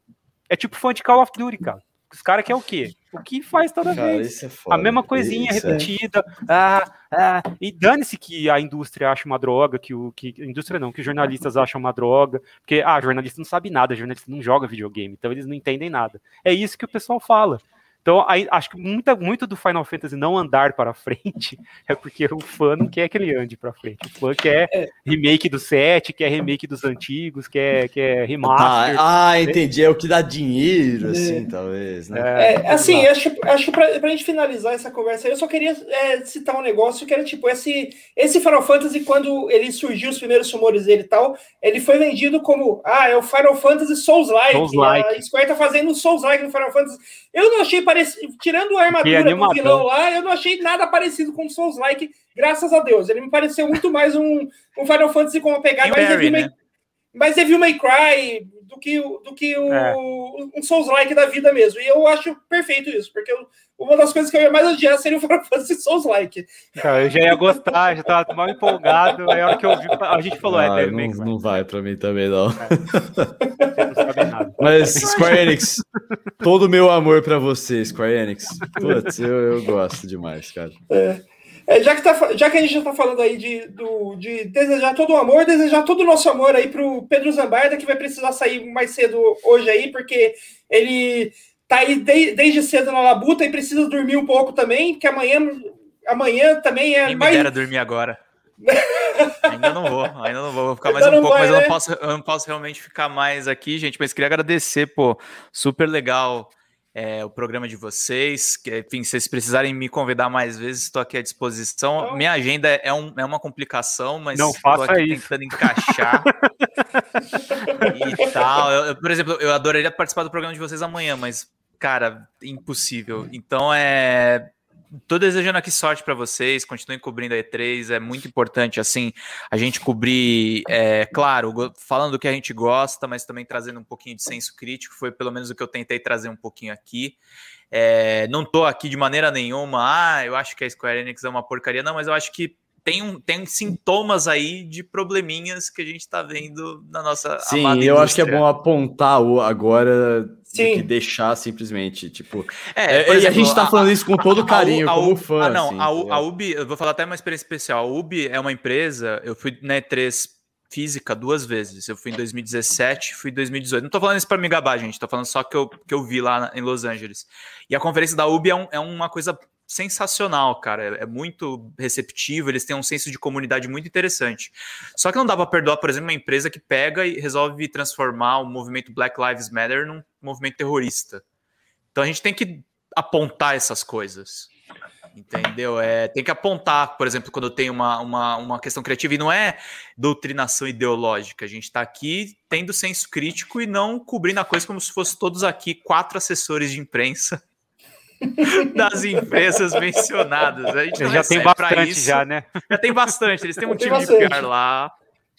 É tipo fã de Call of Duty, cara. Os caras querem o quê? O que faz toda cara, vez. É a mesma coisinha isso é. repetida. É. Ah, ah, e dane-se que a indústria acha uma droga, que o que a indústria não, que os jornalistas acham uma droga, porque ah, jornalista não sabe nada, jornalista não joga videogame, então eles não entendem nada. É isso que o pessoal fala. Então, aí, acho que muita, muito do Final Fantasy não andar para frente é porque o fã não quer que ele ande para frente. O fã quer é. remake do 7, quer remake dos antigos, quer, quer remaster. Ah, ah entendi. É o que dá dinheiro, assim, é. talvez. Né? É, é assim, acho, acho que para a gente finalizar essa conversa, eu só queria é, citar um negócio que era tipo: esse, esse Final Fantasy, quando ele surgiu, os primeiros rumores dele e tal, ele foi vendido como: ah, é o Final Fantasy Souls-like. Souls -like. A Square tá fazendo Souls-like no Final Fantasy. Eu não achei parecido. Tirando a armadura do vilão lá, eu não achei nada parecido com Souls Like, graças a Deus. Ele me pareceu muito mais um, um Final Fantasy com uma pegada mais Barry, né? Mais Devil May Cry do que, do que o, é. um Souls-like da vida mesmo. E eu acho perfeito isso, porque eu, uma das coisas que eu ia mais odiar seria o Final Fantasy Souls-like. eu já ia gostar, já estava mal empolgado. Aí a hora que eu vi, a gente falou, é, ah, é, Devil não, não vai para mim também, não. É. Mas, Square Enix, todo o meu amor para você, Square Enix. Putz, eu, eu gosto demais, cara. É. É, já, que tá, já que a gente já está falando aí de, do, de desejar todo o amor, desejar todo o nosso amor aí para o Pedro Zambarda, que vai precisar sair mais cedo hoje aí, porque ele tá aí de, desde cedo na labuta e precisa dormir um pouco também, porque amanhã, amanhã também é Quem mais. Me dormir agora. ainda não vou, ainda não vou, vou ficar mais um pouco, vai, mas né? eu, não posso, eu não posso realmente ficar mais aqui, gente. Mas queria agradecer, pô, super legal é, o programa de vocês. Que, enfim, se vocês precisarem me convidar mais vezes, estou aqui à disposição. Não. Minha agenda é, um, é uma complicação, mas estou aqui isso. tentando encaixar e tal. Eu, eu, por exemplo, eu adoraria participar do programa de vocês amanhã, mas, cara, impossível. Então é tô desejando aqui sorte para vocês, continuem cobrindo a E3, é muito importante, assim, a gente cobrir, é, claro, falando do que a gente gosta, mas também trazendo um pouquinho de senso crítico, foi pelo menos o que eu tentei trazer um pouquinho aqui. É, não tô aqui de maneira nenhuma, ah, eu acho que a Square Enix é uma porcaria, não, mas eu acho que tem, um, tem sintomas aí de probleminhas que a gente está vendo na nossa Sim, eu acho que é bom apontar o agora Sim. do que deixar simplesmente, tipo... É, é exemplo, a gente está falando a, isso com todo a, carinho, a, como fã. Ah, não, assim, a, a Ubi, eu vou falar até uma experiência especial, a Ubi é uma empresa, eu fui na E3 física duas vezes. Eu fui em 2017, fui em 2018. Não tô falando isso para me gabar, gente. Tô falando só que eu, que eu vi lá em Los Angeles. E a conferência da UB é, um, é uma coisa sensacional, cara. É, é muito receptivo, eles têm um senso de comunidade muito interessante. Só que não dá para perdoar, por exemplo, uma empresa que pega e resolve transformar o movimento Black Lives Matter num movimento terrorista. Então a gente tem que apontar essas coisas. Entendeu? É, tem que apontar, por exemplo, quando tem uma, uma, uma questão criativa, e não é doutrinação ideológica. A gente está aqui tendo senso crítico e não cobrindo a coisa como se fosse todos aqui quatro assessores de imprensa das empresas mencionadas. A gente já tem bastante isso. já, né? Já tem bastante. Eles têm um time de PR lá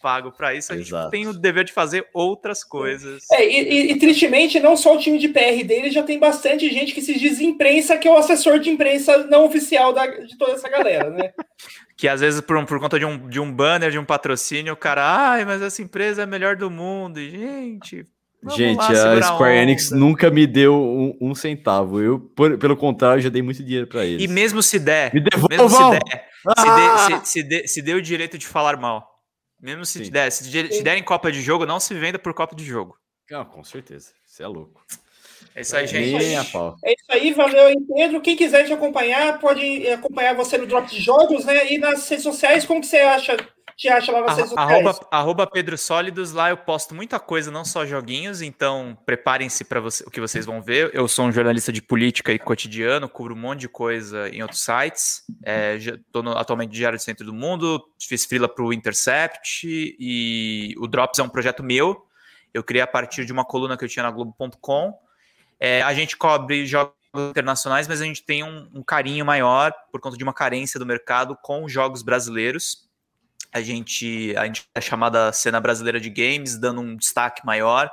pago para isso, a Exato. gente tem o dever de fazer outras coisas. É, e, e, e, tristemente, não só o time de PR dele, já tem bastante gente que se diz imprensa, que é o assessor de imprensa não oficial da, de toda essa galera, né? que às vezes, por, por conta de um, de um banner, de um patrocínio, o cara, ai, mas essa empresa é a melhor do mundo. E, gente, Vamos Gente, a Square Enix nunca me deu um, um, centavo. Eu, por, pelo contrário, já dei muito dinheiro para eles. E mesmo se der, me mesmo se der, ah! se, de, se, se, de, se dê o direito de falar mal. Mesmo se, der, se, se derem Copa de jogo, não se venda por Copa de jogo. Não, com certeza. Você é louco. É isso aí, gente. É isso aí, valeu aí, Pedro. Quem quiser te acompanhar, pode acompanhar você no Drop de Jogos, né? E nas redes sociais, como que você acha te acha lá redes sociais. Arroba, Pedro Sólidos, lá eu posto muita coisa, não só joguinhos, então preparem-se para você, o que vocês vão ver. Eu sou um jornalista de política e cotidiano, cubro um monte de coisa em outros sites. Estou é, atualmente no Diário do Centro do Mundo, fiz frila para o Intercept e o Drops é um projeto meu. Eu criei a partir de uma coluna que eu tinha na Globo.com. É, a gente cobre jogos internacionais, mas a gente tem um, um carinho maior por conta de uma carência do mercado com jogos brasileiros a gente, a gente é chamada cena brasileira de games, dando um destaque maior.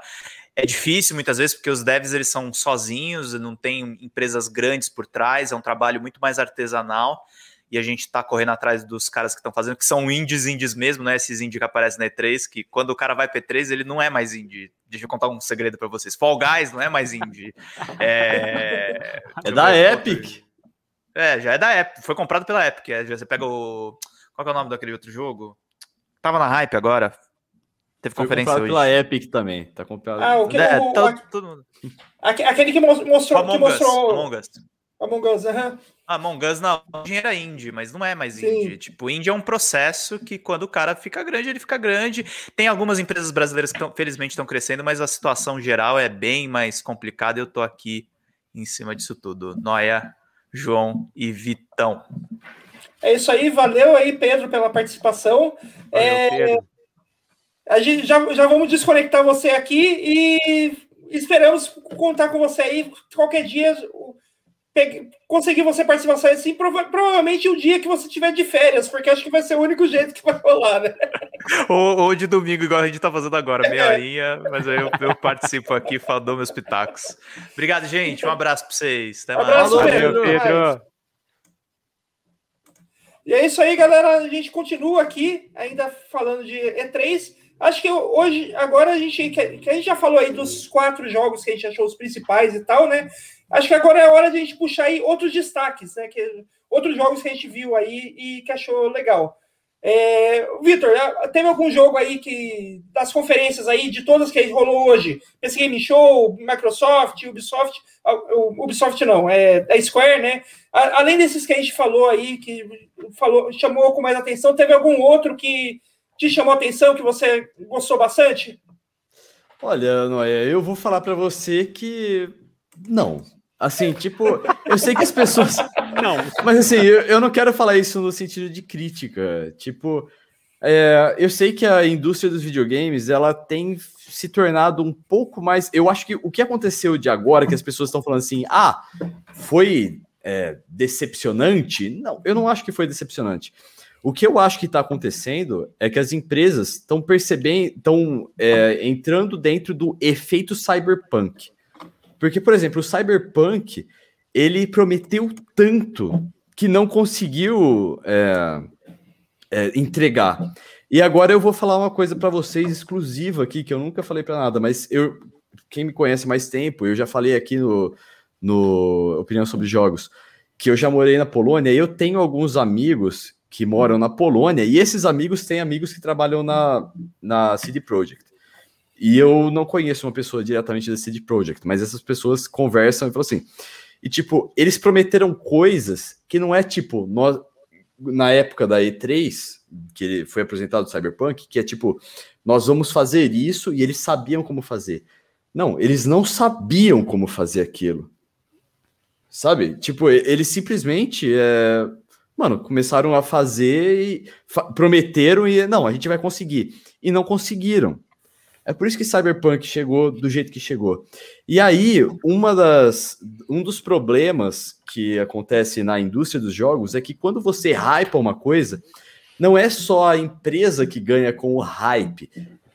É difícil muitas vezes porque os devs eles são sozinhos, não tem empresas grandes por trás, é um trabalho muito mais artesanal e a gente está correndo atrás dos caras que estão fazendo, que são indies, indies mesmo, né? Esses indies que aparecem na E3, que quando o cara vai para E3, ele não é mais indie. Deixa eu contar um segredo para vocês. Fall Guys não é mais indie. É, é da Epic. É, já é da Epic. Foi comprado pela Epic. É, você pega o qual é o nome daquele outro jogo? Tava na hype agora. Teve Foi conferência hoje. pela Epic também. Tá comprado. Ah, o que é, o, tá, todo mundo. Aquele que mostrou. Among que mostrou... Among Us. Among Us, aham. Among Us não, era indie, mas não é mais Sim. indie. Tipo, indie é um processo que quando o cara fica grande, ele fica grande. Tem algumas empresas brasileiras que tão, felizmente estão crescendo, mas a situação geral é bem mais complicada. Eu tô aqui em cima disso tudo. Noia, João e Vitão. É isso aí, valeu aí, Pedro, pela participação. Valeu, é, a gente já, já vamos desconectar você aqui e esperamos contar com você aí qualquer dia. Pegue, conseguir você participação assim, prova provavelmente o dia que você tiver de férias, porque acho que vai ser o único jeito que vai rolar, né? ou, ou de domingo, igual a gente tá fazendo agora, meia é. horinha, mas aí eu, eu participo aqui dou meus pitacos. Obrigado, gente. Um abraço para vocês. Até mais. Abraço, Pedro. Pedro. E é isso aí, galera. A gente continua aqui, ainda falando de E3. Acho que hoje, agora a gente, que a gente já falou aí dos quatro jogos que a gente achou os principais e tal, né? Acho que agora é hora de a gente puxar aí outros destaques, né? Que, outros jogos que a gente viu aí e que achou legal. É, Vitor, teve algum jogo aí que das conferências aí de todas que rolou hoje? PC Game Show, Microsoft, Ubisoft, Ubisoft não, é da Square, né? Além desses que a gente falou aí que falou chamou com mais atenção, teve algum outro que te chamou atenção que você gostou bastante? Olha, Noé, eu vou falar para você que não, Assim, tipo, eu sei que as pessoas. Não. Mas assim, eu, eu não quero falar isso no sentido de crítica. Tipo, é, eu sei que a indústria dos videogames ela tem se tornado um pouco mais. Eu acho que o que aconteceu de agora, que as pessoas estão falando assim, ah, foi é, decepcionante. Não, eu não acho que foi decepcionante. O que eu acho que está acontecendo é que as empresas estão percebendo, estão é, entrando dentro do efeito cyberpunk. Porque, por exemplo, o Cyberpunk ele prometeu tanto que não conseguiu é, é, entregar. E agora eu vou falar uma coisa para vocês exclusiva aqui, que eu nunca falei para nada, mas eu, quem me conhece mais tempo, eu já falei aqui no, no Opinião sobre Jogos, que eu já morei na Polônia e eu tenho alguns amigos que moram na Polônia, e esses amigos têm amigos que trabalham na, na CD Projekt. E eu não conheço uma pessoa diretamente da CD Projekt, mas essas pessoas conversam e falam assim. E tipo, eles prometeram coisas que não é tipo, nós, na época da E3, que foi apresentado o Cyberpunk, que é tipo, nós vamos fazer isso e eles sabiam como fazer. Não, eles não sabiam como fazer aquilo. Sabe? Tipo, eles simplesmente é, mano, começaram a fazer e fa prometeram e não, a gente vai conseguir. E não conseguiram. É por isso que Cyberpunk chegou do jeito que chegou. E aí, uma das, um dos problemas que acontece na indústria dos jogos é que quando você hypa uma coisa, não é só a empresa que ganha com o hype,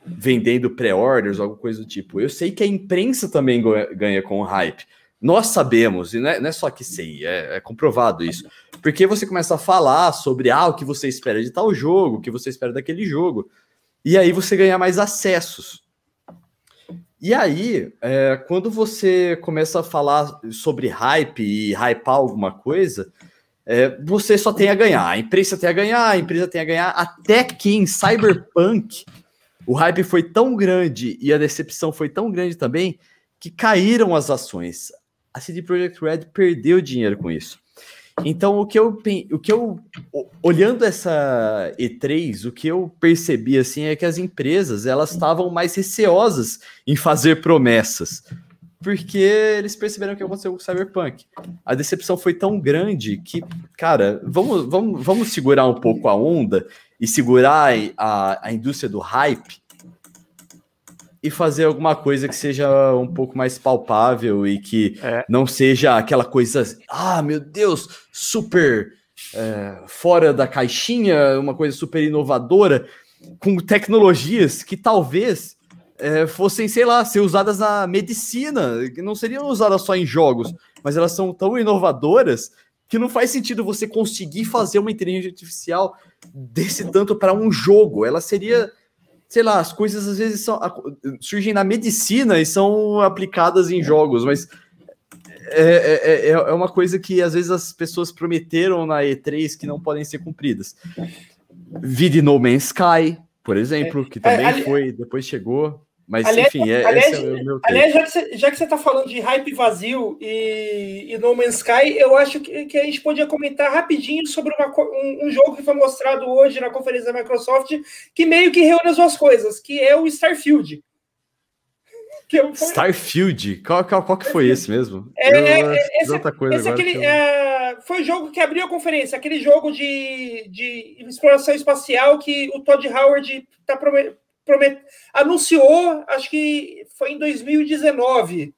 vendendo pré-orders, alguma coisa do tipo. Eu sei que a imprensa também ganha com o hype. Nós sabemos, e não é, não é só que sei, é, é, comprovado isso. Porque você começa a falar sobre ah, o que você espera de tal jogo, o que você espera daquele jogo. E aí você ganha mais acessos. E aí, é, quando você começa a falar sobre hype e hypar alguma coisa, é, você só tem a ganhar. A imprensa tem a ganhar, a empresa tem a ganhar, até que em Cyberpunk o hype foi tão grande e a decepção foi tão grande também que caíram as ações. A CD Projekt Red perdeu dinheiro com isso. Então, o que eu, o que eu olhando essa E3, o que eu percebi assim é que as empresas elas estavam mais receosas em fazer promessas, porque eles perceberam que aconteceu com o Cyberpunk. A decepção foi tão grande que, cara, vamos, vamos, vamos segurar um pouco a onda e segurar a, a indústria do hype e fazer alguma coisa que seja um pouco mais palpável e que é. não seja aquela coisa, ah, meu Deus, super é, fora da caixinha, uma coisa super inovadora, com tecnologias que talvez é, fossem, sei lá, ser usadas na medicina, que não seriam usadas só em jogos, mas elas são tão inovadoras que não faz sentido você conseguir fazer uma inteligência artificial desse tanto para um jogo. Ela seria sei lá, as coisas às vezes são, surgem na medicina e são aplicadas em jogos, mas é, é, é, é uma coisa que às vezes as pessoas prometeram na E3 que não podem ser cumpridas. Vide No Man's Sky, por exemplo, que também é, foi, depois chegou. Mas, aliás, enfim, é, aliás, é o meu aliás já, que você, já que você está falando de hype vazio e, e No Man's Sky, eu acho que, que a gente podia comentar rapidinho sobre uma, um, um, jogo que foi mostrado hoje na conferência da Microsoft, que meio que reúne as duas coisas, que é o Starfield. Eu, Starfield? Qual, qual, qual que foi esse mesmo? É, eu, é, esse, outra coisa esse aquele, eu... é, foi o jogo que abriu a conferência, aquele jogo de, de exploração espacial que o Todd Howard está prometendo promet... anunciou, acho que foi em 2019.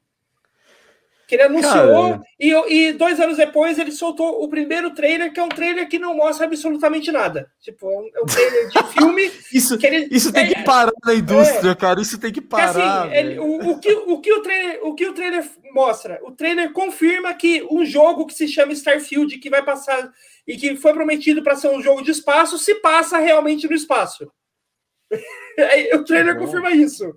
Que ele anunciou e, e, dois anos depois ele soltou o primeiro trailer, que é um trailer que não mostra absolutamente nada. Tipo, é um, é um trailer de filme. isso, ele, isso tem é, que parar na indústria, é, cara. Isso tem que parar. Assim, ele, o, o, que, o, que o, trailer, o que o trailer mostra? O trailer confirma que um jogo que se chama Starfield, que vai passar e que foi prometido para ser um jogo de espaço, se passa realmente no espaço. O trailer confirma isso.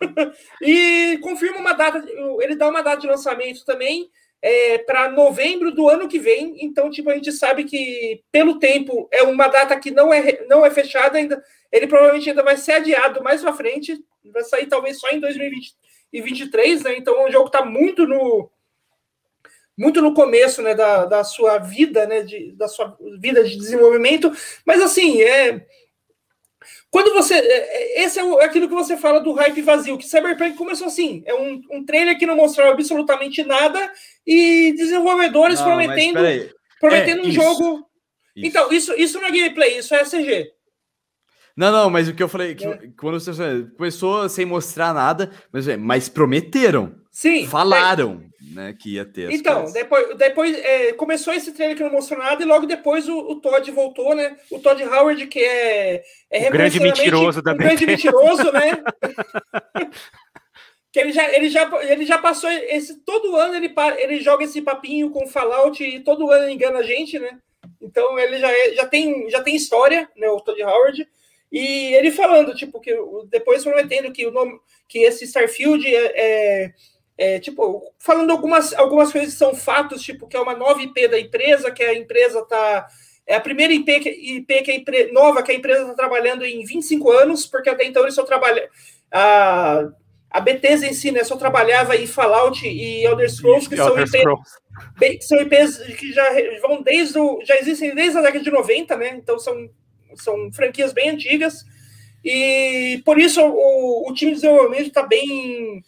e confirma uma data, ele dá uma data de lançamento também é, para novembro do ano que vem. Então, tipo, a gente sabe que pelo tempo é uma data que não é, não é fechada ainda. Ele provavelmente ainda vai ser adiado mais para frente. Vai sair talvez só em 2023, né? Então, o jogo está muito no muito no começo, né, da, da sua vida, né, de, da sua vida de desenvolvimento. Mas assim, é quando você. É, é, esse é aquilo que você fala do hype vazio, que Cyberpunk começou assim. É um, um trailer que não mostrava absolutamente nada e desenvolvedores não, prometendo, prometendo é, um isso, jogo. Isso. Então, isso, isso não é gameplay, isso é CG. Não, não, mas o que eu falei, que, é. quando você começou sem mostrar nada, mas, mas prometeram. Sim. Falaram né, que ia ter. Então, coisas. depois, depois é, começou esse trailer que não mostrou nada, e logo depois o, o Todd voltou, né? O Todd Howard, que é. é o grande mentiroso da um grande mentiroso, né? que ele já, ele já, ele já passou esse todo ano ele, ele joga esse papinho com Fallout e todo ano engana a gente, né? Então ele já, é, já tem já tem história, né? O Todd Howard e ele falando tipo que depois prometendo que o nome que esse Starfield é, é é, tipo, falando algumas, algumas coisas que são fatos, tipo, que é uma nova IP da empresa, que a empresa tá. É a primeira IP, que, IP que a empre, nova que a empresa está trabalhando em 25 anos, porque até então eles só trabalham. A, a Bethesda em si, né, só trabalhava em Fallout e Elder Scrolls, que, são, IP, bem, que são IPs que já vão desde o, já existem desde a década de 90, né? Então são, são franquias bem antigas. E por isso o, o time de desenvolvimento está bem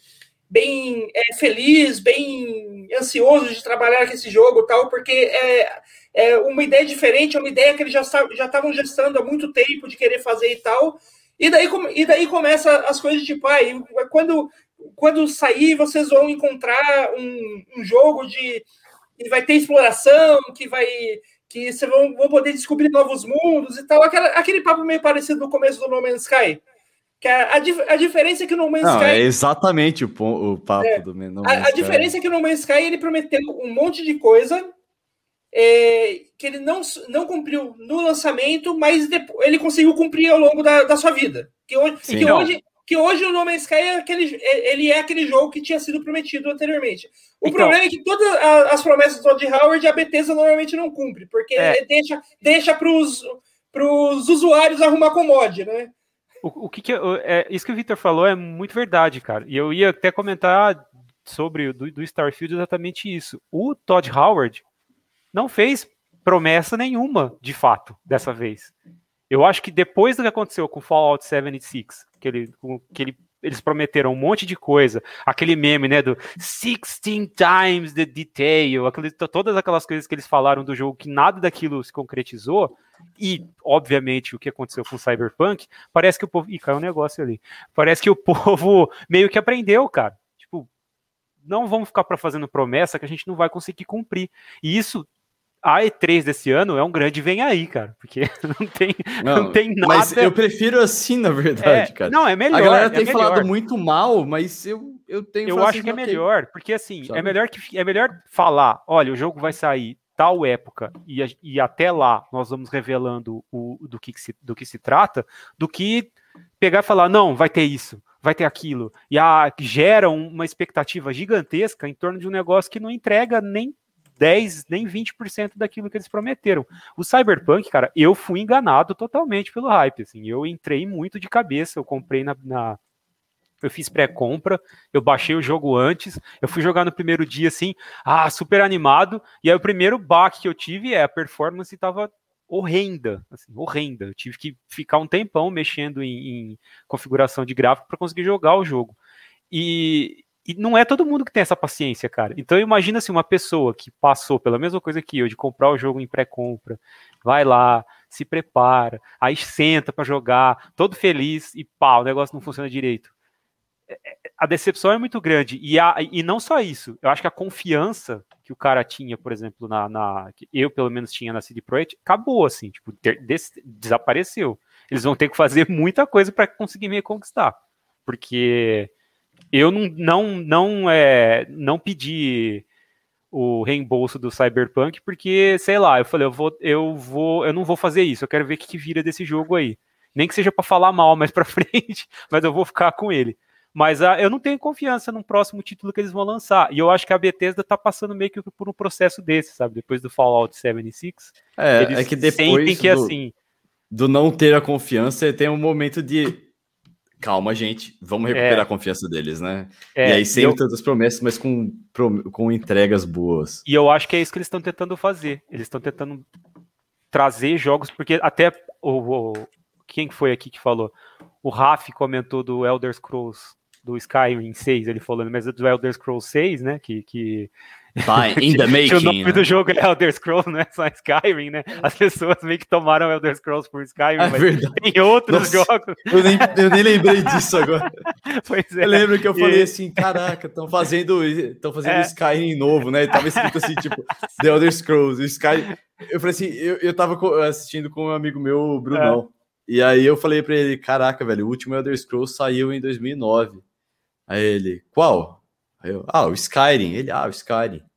bem é, feliz, bem ansioso de trabalhar com esse jogo tal, porque é, é uma ideia diferente, é uma ideia que eles já estavam gestando há muito tempo de querer fazer e tal. E daí, e daí começa as coisas tipo, ah, quando, quando sair, vocês vão encontrar um, um jogo de que vai ter exploração, que vai que vocês vão, vão poder descobrir novos mundos e tal, Aquela, aquele papo meio parecido no começo do No Man's Sky. Que a, a, a, diferença é que no Man's Não, Sky. É exatamente o, o papo é, do No Man's a, a diferença é que no Man's Sky ele prometeu um monte de coisa é, que ele não, não cumpriu no lançamento, mas depois, ele conseguiu cumprir ao longo da, da sua vida. Que hoje, Sim, que hoje, que hoje o No Man's Sky é aquele, é, ele é aquele jogo que tinha sido prometido anteriormente. O então, problema é que todas as promessas do Todd Howard a Bethesda normalmente não cumpre, porque é. deixa, deixa para os usuários arrumar com mod, né? O, o que, que é, isso que o Victor falou é muito verdade, cara. E eu ia até comentar sobre do, do Starfield exatamente isso. O Todd Howard não fez promessa nenhuma, de fato, dessa vez. Eu acho que depois do que aconteceu com Fallout 76, que, ele, que ele, eles prometeram um monte de coisa, aquele meme, né, do 16 times the detail, aquele, todas aquelas coisas que eles falaram do jogo, que nada daquilo se concretizou, e, obviamente, o que aconteceu com o Cyberpunk, parece que o povo. Ih, caiu um negócio ali. Parece que o povo meio que aprendeu, cara. Tipo, não vamos ficar para fazendo promessa que a gente não vai conseguir cumprir. E isso a E3 desse ano é um grande vem aí, cara, porque não tem, não, não tem nada. Mas eu prefiro assim, na verdade, é, cara. Não, é melhor. A galera é tem melhor. falado muito mal, mas eu, eu tenho. Eu acho que é melhor, porque assim, é melhor que é melhor falar, olha, o jogo vai sair tal época e, e até lá nós vamos revelando o, do, que, se, do que se trata, do que pegar e falar, não, vai ter isso, vai ter aquilo, e a, gera uma expectativa gigantesca em torno de um negócio que não entrega nem 10, nem 20% daquilo que eles prometeram. O Cyberpunk, cara, eu fui enganado totalmente pelo hype, assim, eu entrei muito de cabeça, eu comprei na, na eu fiz pré-compra, eu baixei o jogo antes, eu fui jogar no primeiro dia assim, ah, super animado, e aí o primeiro baque que eu tive é a performance estava horrenda, assim, horrenda. Eu tive que ficar um tempão mexendo em, em configuração de gráfico para conseguir jogar o jogo. E, e não é todo mundo que tem essa paciência, cara. Então imagina se assim, uma pessoa que passou pela mesma coisa que eu, de comprar o jogo em pré-compra, vai lá, se prepara, aí senta para jogar, todo feliz e pá, o negócio não funciona direito a decepção é muito grande. E, a, e não só isso, eu acho que a confiança que o cara tinha, por exemplo, na. na eu pelo menos tinha na CD Projekt, acabou, assim, tipo, des, desapareceu. Eles vão ter que fazer muita coisa para conseguir me conquistar. Porque eu não, não, não, é, não pedi o reembolso do Cyberpunk, porque, sei lá, eu falei, eu vou, eu vou, eu não vou fazer isso, eu quero ver o que, que vira desse jogo aí. Nem que seja para falar mal mais para frente, mas eu vou ficar com ele. Mas uh, eu não tenho confiança no próximo título que eles vão lançar. E eu acho que a Bethesda tá passando meio que por um processo desse, sabe? Depois do Fallout 76. É, eles é que depois que do, assim. Do não ter a confiança, tem um momento de. Calma, gente, vamos recuperar é, a confiança deles, né? É, e aí, sem eu, tantas promessas, mas com, com entregas boas. E eu acho que é isso que eles estão tentando fazer. Eles estão tentando trazer jogos, porque até o, o, quem foi aqui que falou? O Raf comentou do Elder Scrolls do Skyrim 6, ele falando, mas é do Elder Scrolls 6, né? Que, que... Tá, in the making. o nome né? do jogo é Elder Scrolls, não é só Skyrim, né? As pessoas meio que tomaram Elder Scrolls por Skyrim, é mas verdade. tem outros Nossa, jogos. Eu nem, eu nem lembrei disso agora. Pois é. Eu lembro que eu falei e... assim, caraca, estão fazendo, estão fazendo é. Skyrim novo, né? E tava escrito assim, tipo, The Elder Scrolls, Skyrim. Eu falei assim, eu, eu tava assistindo com um amigo meu, Brunão. É. E aí eu falei para ele, caraca, velho, o último Elder Scrolls saiu em 2009. Aí ele, qual? Aí eu, ah, o Skyrim. Ele, ah, o Skyrim.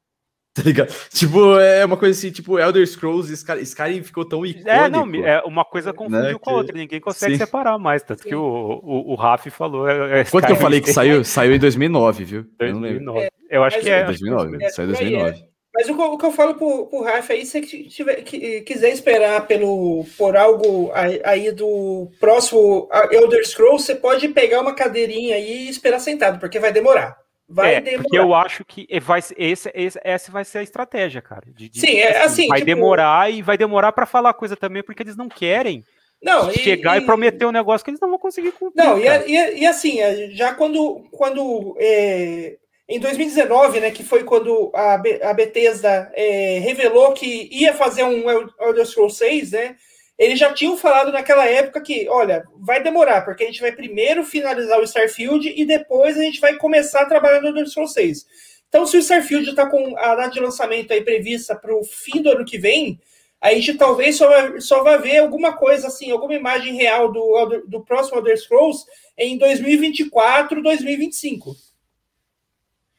Tá ligado? Tipo, é uma coisa assim, tipo, Elder Scrolls e Skyrim ficou tão icônico. É, não, é uma coisa confundiu né, com a outra, ninguém consegue sim. separar mais, tanto que o, o, o Raf falou. É, é Quanto que eu falei que saiu? Saiu em 2009, viu? 2009. Eu, eu acho que é. 2009, é, saiu em 2009. Mas o, o, que eu falo pro, pro Rafa aí, se tiver, que, quiser esperar pelo, por algo aí do próximo Elder Scrolls, você pode pegar uma cadeirinha aí e esperar sentado, porque vai demorar. Vai é, demorar. Porque eu acho que vai, esse, esse, essa vai ser a estratégia, cara. De, de, Sim, é assim. Vai tipo... demorar e vai demorar para falar coisa também, porque eles não querem não, chegar e, e, prometer um negócio que eles não vão conseguir cumprir. Não, e, e, e, assim, já quando, quando é, em 2019, né, que foi quando a, a Bethesda é, revelou que ia fazer um Elder Scrolls 6, né, eles já tinham falado naquela época que, olha, vai demorar, porque a gente vai primeiro finalizar o Starfield e depois a gente vai começar a trabalhar no Elder Scrolls 6. Então, se o Starfield está com a data de lançamento aí prevista para o fim do ano que vem, a gente talvez só vai, só vai ver alguma coisa assim, alguma imagem real do, do próximo Elder Scrolls em 2024, 2025.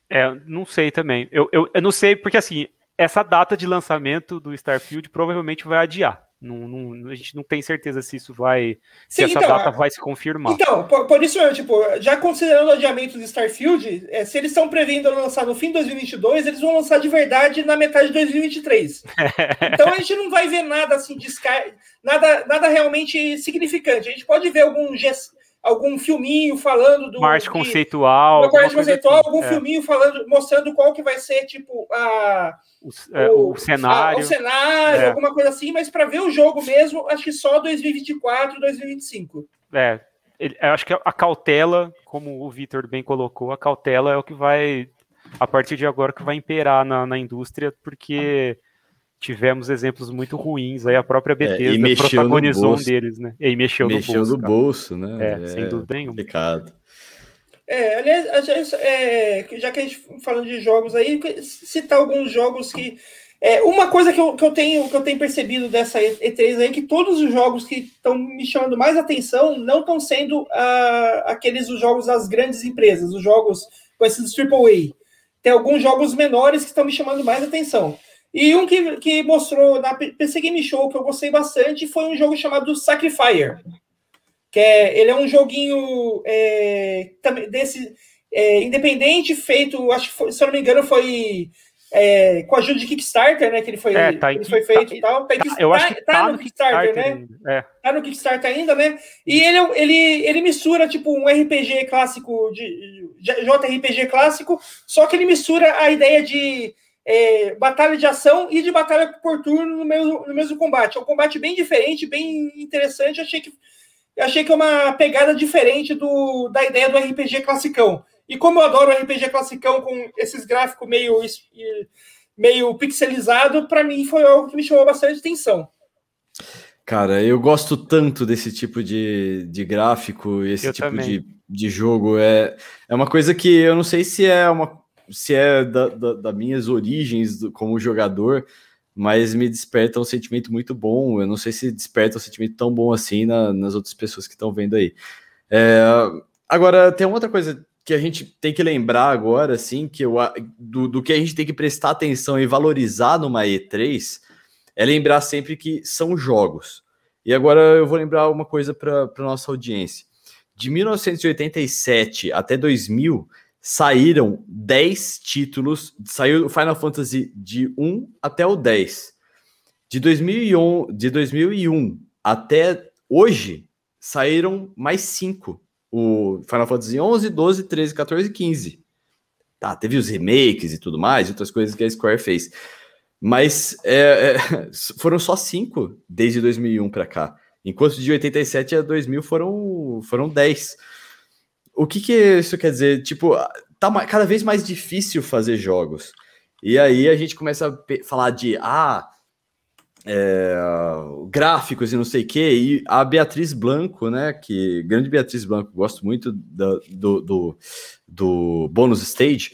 É, não sei também. Eu, eu, eu não sei, porque assim, essa data de lançamento do Starfield provavelmente vai adiar. Não, não, a gente não tem certeza se isso vai. Se Sim, essa então, data vai se confirmar. Então, por, por, isso, tipo, já considerando o adiamento do Starfield, é, se eles estão prevendo lançar no fim de 2022, eles vão lançar de verdade na metade de 2023. então a gente não vai ver nada assim de Sky, nada, nada realmente significante. A gente pode ver algum algum filminho falando do. Marte conceitual. Uma conceitual, assim. algum é. filminho falando, mostrando qual que vai ser, tipo, a. O, é, o, o cenário. A, o cenário, é. alguma coisa assim, mas para ver o jogo mesmo, acho que só 2024, 2025. É. Eu acho que a cautela, como o Vitor bem colocou, a cautela é o que vai, a partir de agora, que vai imperar na, na indústria, porque tivemos exemplos muito ruins. Aí a própria Bethesda é, protagonizou um deles, né? E mexeu, mexeu no bolso. no bolso, né? É, é, sem dúvida nenhuma. Complicado. É, aliás, é, já que a gente falando de jogos aí, citar alguns jogos que. É, uma coisa que eu, que, eu tenho, que eu tenho percebido dessa E3 aí é que todos os jogos que estão me chamando mais atenção não estão sendo uh, aqueles os jogos das grandes empresas, os jogos com esses AAA. Tem alguns jogos menores que estão me chamando mais atenção. E um que, que mostrou na PC Game Show que eu gostei bastante foi um jogo chamado Sacrifier. Que é, ele é um joguinho é, desse é, independente, feito, acho que foi, se eu não me engano, foi é, com a ajuda de Kickstarter, né? Que ele foi, é, tá ele foi feito e tal. Tá, eu acho que tá, tá no Kickstarter, Kickstarter né? É. Tá no Kickstarter ainda, né? E ele, ele, ele mistura tipo um RPG clássico de JRPG clássico, só que ele mistura a ideia de é, batalha de ação e de batalha por turno no mesmo, no mesmo combate. É um combate bem diferente, bem interessante. Achei que, achei que é uma pegada diferente do, da ideia do RPG classicão. E como eu adoro o RPG classicão com esses gráficos meio, meio pixelizado, para mim foi algo que me chamou bastante atenção. Cara, eu gosto tanto desse tipo de, de gráfico, esse eu tipo de, de jogo. É, é uma coisa que eu não sei se é uma se é da, da, das minhas origens como jogador, mas me desperta um sentimento muito bom. Eu não sei se desperta um sentimento tão bom assim na, nas outras pessoas que estão vendo aí. É, agora, tem uma outra coisa que a gente tem que lembrar agora, assim, que eu, do, do que a gente tem que prestar atenção e valorizar numa E3, é lembrar sempre que são jogos. E agora eu vou lembrar uma coisa para nossa audiência. De 1987 até 2000, saíram 10 títulos, saiu o Final Fantasy de 1 até o 10. De 2001, de 2001 até hoje, saíram mais 5. O Final Fantasy 11, 12, 13, 14 e 15. Tá, teve os remakes e tudo mais, outras coisas que a Square fez. Mas é, é, foram só 5 desde 2001 para cá. Enquanto de 87 a 2000 foram, foram 10. O que, que isso quer dizer? Tipo, tá cada vez mais difícil fazer jogos. E aí a gente começa a falar de ah, é, gráficos e não sei o que. E a Beatriz Blanco, né? Que grande Beatriz Blanco, gosto muito do, do, do, do bônus stage.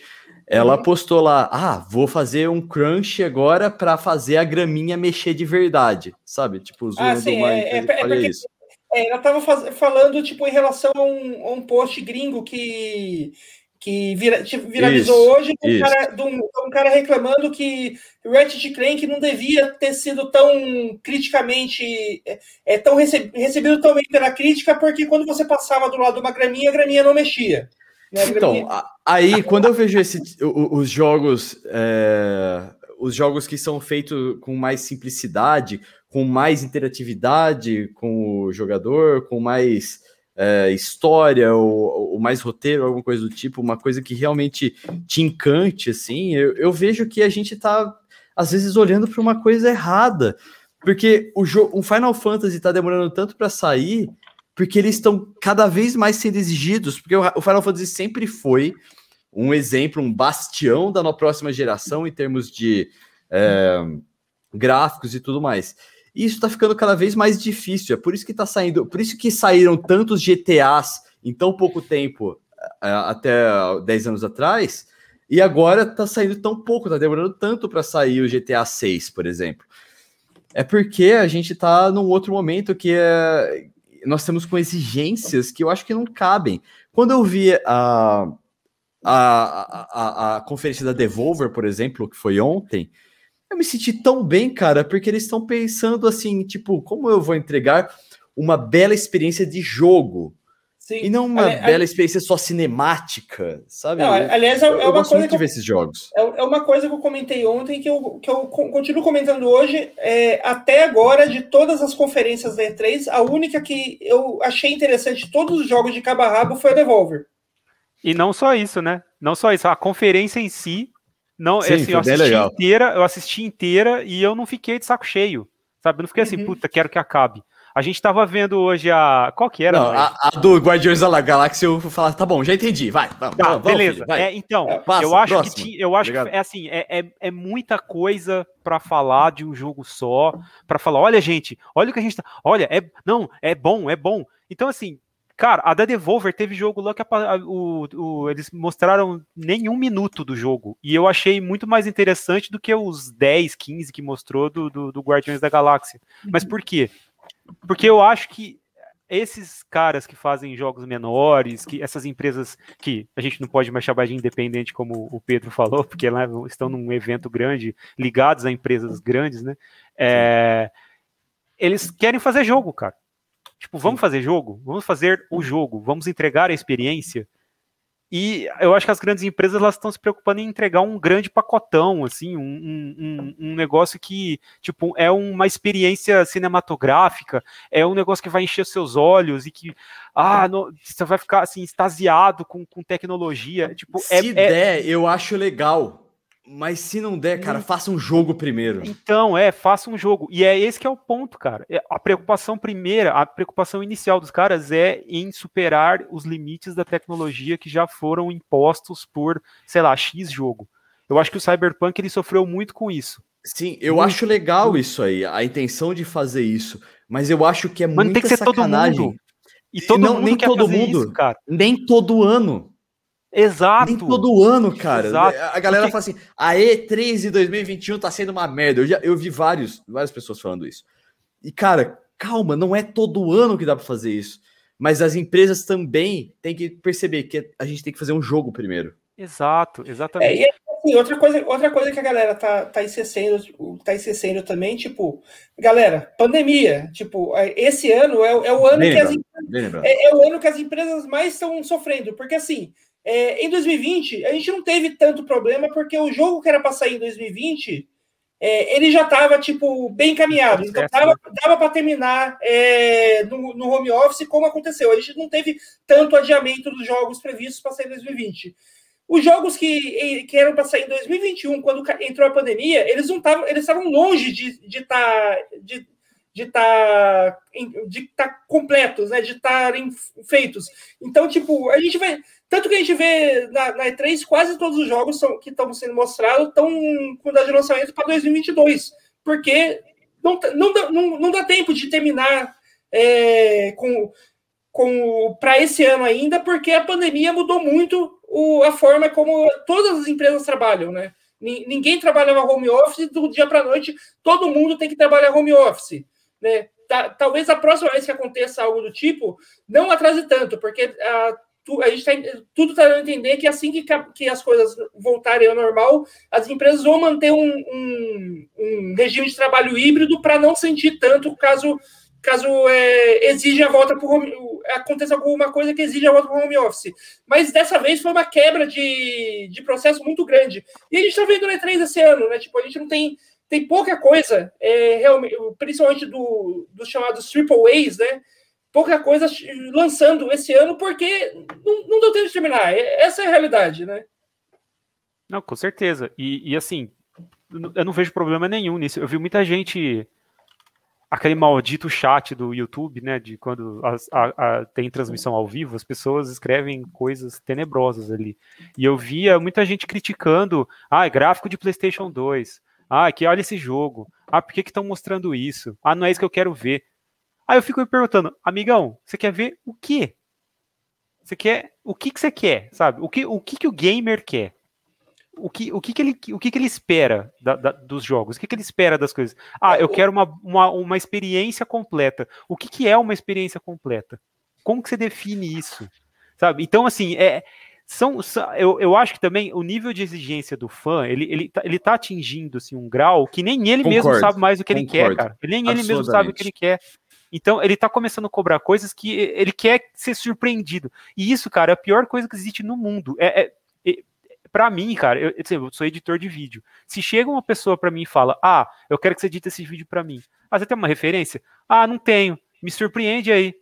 Ela uhum. postou lá: ah, vou fazer um crunch agora para fazer a graminha mexer de verdade, sabe? Tipo, zoando ah, sim, é, é, é porque, isso. É, ela estava falando, tipo, em relação a um, a um post gringo que, que vira, tipo, viralizou isso, hoje, um cara, de um, um, cara reclamando que Ratchet Clank não devia ter sido tão criticamente, é, é tão recebido tão bem pela crítica, porque quando você passava do lado de uma graminha, a graminha não mexia. Né? Então, aí, quando eu vejo esse, os jogos... É os jogos que são feitos com mais simplicidade, com mais interatividade com o jogador, com mais é, história ou, ou, mais roteiro, alguma coisa do tipo, uma coisa que realmente te encante, assim, eu, eu vejo que a gente tá, às vezes, olhando para uma coisa errada. Porque o, o Final Fantasy está demorando tanto para sair, porque eles estão cada vez mais sendo exigidos, porque o, o Final Fantasy sempre foi um exemplo, um bastião da próxima geração em termos de é, gráficos e tudo mais. E isso está ficando cada vez mais difícil. É por isso que tá saindo, por isso que saíram tantos GTAs em tão pouco tempo, até 10 anos atrás, e agora está saindo tão pouco, está demorando tanto para sair o GTA 6, por exemplo. É porque a gente está num outro momento que é, nós temos com exigências que eu acho que não cabem. Quando eu vi a, a, a, a, conferência da Devolver, por exemplo, que foi ontem, eu me senti tão bem, cara, porque eles estão pensando assim, tipo, como eu vou entregar uma bela experiência de jogo? Sim. E não uma ali, bela ali... experiência só cinemática, sabe? Não, aliás, é, é uma coisa que eu, ver esses jogos. É, é, uma coisa que eu comentei ontem que eu, que eu continuo comentando hoje. É, até agora, de todas as conferências da E3, a única que eu achei interessante todos os jogos de cabo a rabo foi a Devolver. E não só isso, né? Não só isso, a conferência em si, não, Sim, assim, eu assisti inteira, eu assisti inteira e eu não fiquei de saco cheio, sabe? Eu não fiquei assim, uhum. puta, quero que acabe. A gente tava vendo hoje a. Qual que era? Não, a, a, do Guardiões da Galáxia, eu falar, tá bom, já entendi, vai. Vamos, tá, vamos, beleza. Filho, é, então, é, passa, eu acho próximo. que eu acho que é assim, é, é, é muita coisa para falar de um jogo só, para falar, olha, gente, olha o que a gente tá. Olha, é. Não, é bom, é bom. Então, assim, Cara, a da Devolver teve jogo lá que a, a, o, o, eles mostraram nenhum minuto do jogo. E eu achei muito mais interessante do que os 10, 15 que mostrou do, do, do Guardiões da Galáxia. Mas por quê? Porque eu acho que esses caras que fazem jogos menores, que essas empresas que a gente não pode mais chamar de independente, como o Pedro falou, porque lá estão num evento grande, ligados a empresas grandes, né? É, eles querem fazer jogo, cara. Tipo, vamos fazer jogo? Vamos fazer o jogo, vamos entregar a experiência. E eu acho que as grandes empresas elas estão se preocupando em entregar um grande pacotão, assim, um, um, um, negócio que, tipo, é uma experiência cinematográfica, é um negócio que vai encher seus olhos e que, ah, no, você vai ficar, assim, extasiado com, com tecnologia. Tipo, se é, der, é... eu acho legal. Mas se não der, cara, faça um jogo primeiro. Então, é, faça um jogo. E é esse que é o ponto, cara. É, a preocupação primeira, a preocupação inicial dos caras é em superar os limites da tecnologia que já foram impostos por, sei lá, X jogo. Eu acho que o Cyberpunk ele sofreu muito com isso. Sim, eu muito, acho legal isso aí, a intenção de fazer isso. Mas eu acho que é muito muita tem que ser sacanagem. todo mundo. E todo não, mundo nem todo mundo, isso, cara. Nem todo ano. Exato. Nem todo ano, cara. Exato. A galera Porque... fala assim: a E3 de 2021 tá sendo uma merda. Eu já eu vi vários, várias pessoas falando isso. E, cara, calma, não é todo ano que dá para fazer isso. Mas as empresas também têm que perceber que a gente tem que fazer um jogo primeiro. Exato, exatamente. É, assim, outra coisa, outra coisa que a galera tá, tá esquecendo, tá esquecendo também, tipo, galera, pandemia, tipo, é, esse ano é, é o ano que as, é, é, o ano que as empresas mais estão sofrendo, porque assim, é, em 2020 a gente não teve tanto problema porque o jogo que era para sair em 2020 é, ele já estava tipo bem encaminhado, então dava, dava para terminar é, no, no, home office como aconteceu. A gente não teve tanto adiamento dos jogos previstos para sair em 2020. Os jogos que, que eram para sair em 2021, quando entrou a pandemia, eles não estavam, eles estavam longe de estar de tá, de, de tá, de tá completos, né? De estarem feitos. Então, tipo, a gente vai. Tanto que a gente vê na, na E3, quase todos os jogos são, que estão sendo mostrados estão com data de lançamento para 2022. Porque não, não, não, não dá tempo de terminar é, com, com para esse ano ainda, porque a pandemia mudou muito o, a forma como todas as empresas trabalham, né? Ninguém trabalhava home office do dia para noite, todo mundo tem que trabalhar home office. Né? Talvez a próxima vez que aconteça algo do tipo, não atrase tanto, porque a, a gente tá, tudo está dando a entender que assim que, que as coisas voltarem ao normal, as empresas vão manter um, um, um regime de trabalho híbrido para não sentir tanto caso caso é, exija a volta para aconteça alguma coisa que exija a volta para o home office. Mas dessa vez foi uma quebra de, de processo muito grande. E a gente está vendo no E3 esse ano, né? Tipo, a gente não tem tem pouca coisa, é, realmente, principalmente do, dos chamados triple A's, né? Pouca coisa lançando esse ano porque não, não deu tempo de terminar. Essa é a realidade, né? Não, com certeza. E, e assim, eu não vejo problema nenhum nisso. Eu vi muita gente aquele maldito chat do YouTube, né, de quando a, a, tem transmissão ao vivo, as pessoas escrevem coisas tenebrosas ali. E eu via muita gente criticando, ah, gráfico de PlayStation 2, ah, que olha esse jogo, ah, por que estão mostrando isso? Ah, não é isso que eu quero ver. Aí eu fico me perguntando, amigão, você quer ver o quê? Você quer, o que que você quer, sabe? O que, o que que o gamer quer? o que, o que, que, ele, o que, que ele espera da, da, dos jogos? O que, que ele espera das coisas? Ah, eu quero uma, uma, uma experiência completa. O que, que é uma experiência completa? Como que você define isso? Sabe? Então, assim, é, são, são, eu, eu acho que também o nível de exigência do fã, ele, ele, tá, ele tá atingindo assim, um grau que nem ele concordo, mesmo sabe mais o que concordo, ele quer, cara. Nem ele mesmo sabe o que ele quer. Então, ele tá começando a cobrar coisas que ele quer ser surpreendido. E isso, cara, é a pior coisa que existe no mundo. É, é para mim, cara, eu, eu, sou editor de vídeo. Se chega uma pessoa para mim e fala, ah, eu quero que você edite esse vídeo para mim. Ah, você tem uma referência? Ah, não tenho. Me surpreende aí.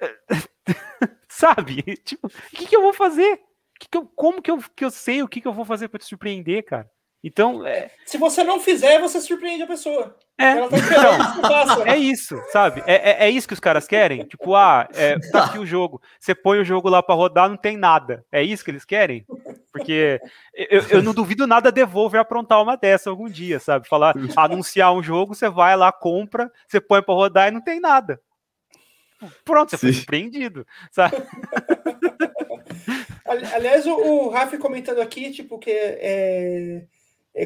Sabe? Tipo, o que, que eu vou fazer? Que que eu, como que eu, que eu sei o que, que eu vou fazer para te surpreender, cara? Então. É... Se você não fizer, você surpreende a pessoa. É, tá então, é isso, sabe? É, é, é, isso que os caras querem? Tipo, ah, é, tá aqui o jogo. Você põe o jogo lá para rodar, não tem nada. É isso que eles querem? Porque eu, eu não duvido nada Devolver aprontar uma dessa algum dia, sabe? Falar, anunciar um jogo, você vai lá, compra, você põe para rodar e não tem nada. Pronto, você Sim. foi surpreendido, sabe? Aliás, o, o Rafa comentando aqui, tipo, que é é,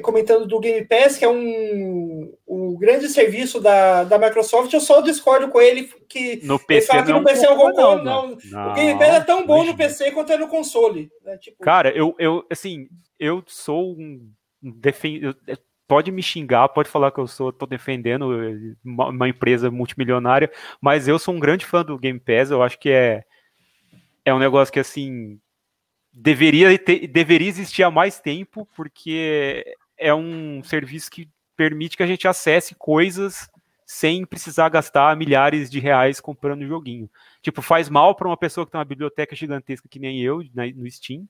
comentando do Game Pass, que é um, um grande serviço da, da Microsoft, eu só discordo com ele que no PC fala que no PC é não, não, não, O Game Pass é tão bom no PC quanto é no console. Né? Tipo... Cara, eu, eu assim, eu sou um defend... Pode me xingar, pode falar que eu sou, tô defendendo uma, uma empresa multimilionária, mas eu sou um grande fã do Game Pass, eu acho que é, é um negócio que assim deveria, ter, deveria existir há mais tempo, porque é um serviço que permite que a gente acesse coisas sem precisar gastar milhares de reais comprando joguinho. Tipo, faz mal para uma pessoa que tem uma biblioteca gigantesca que nem eu né, no Steam,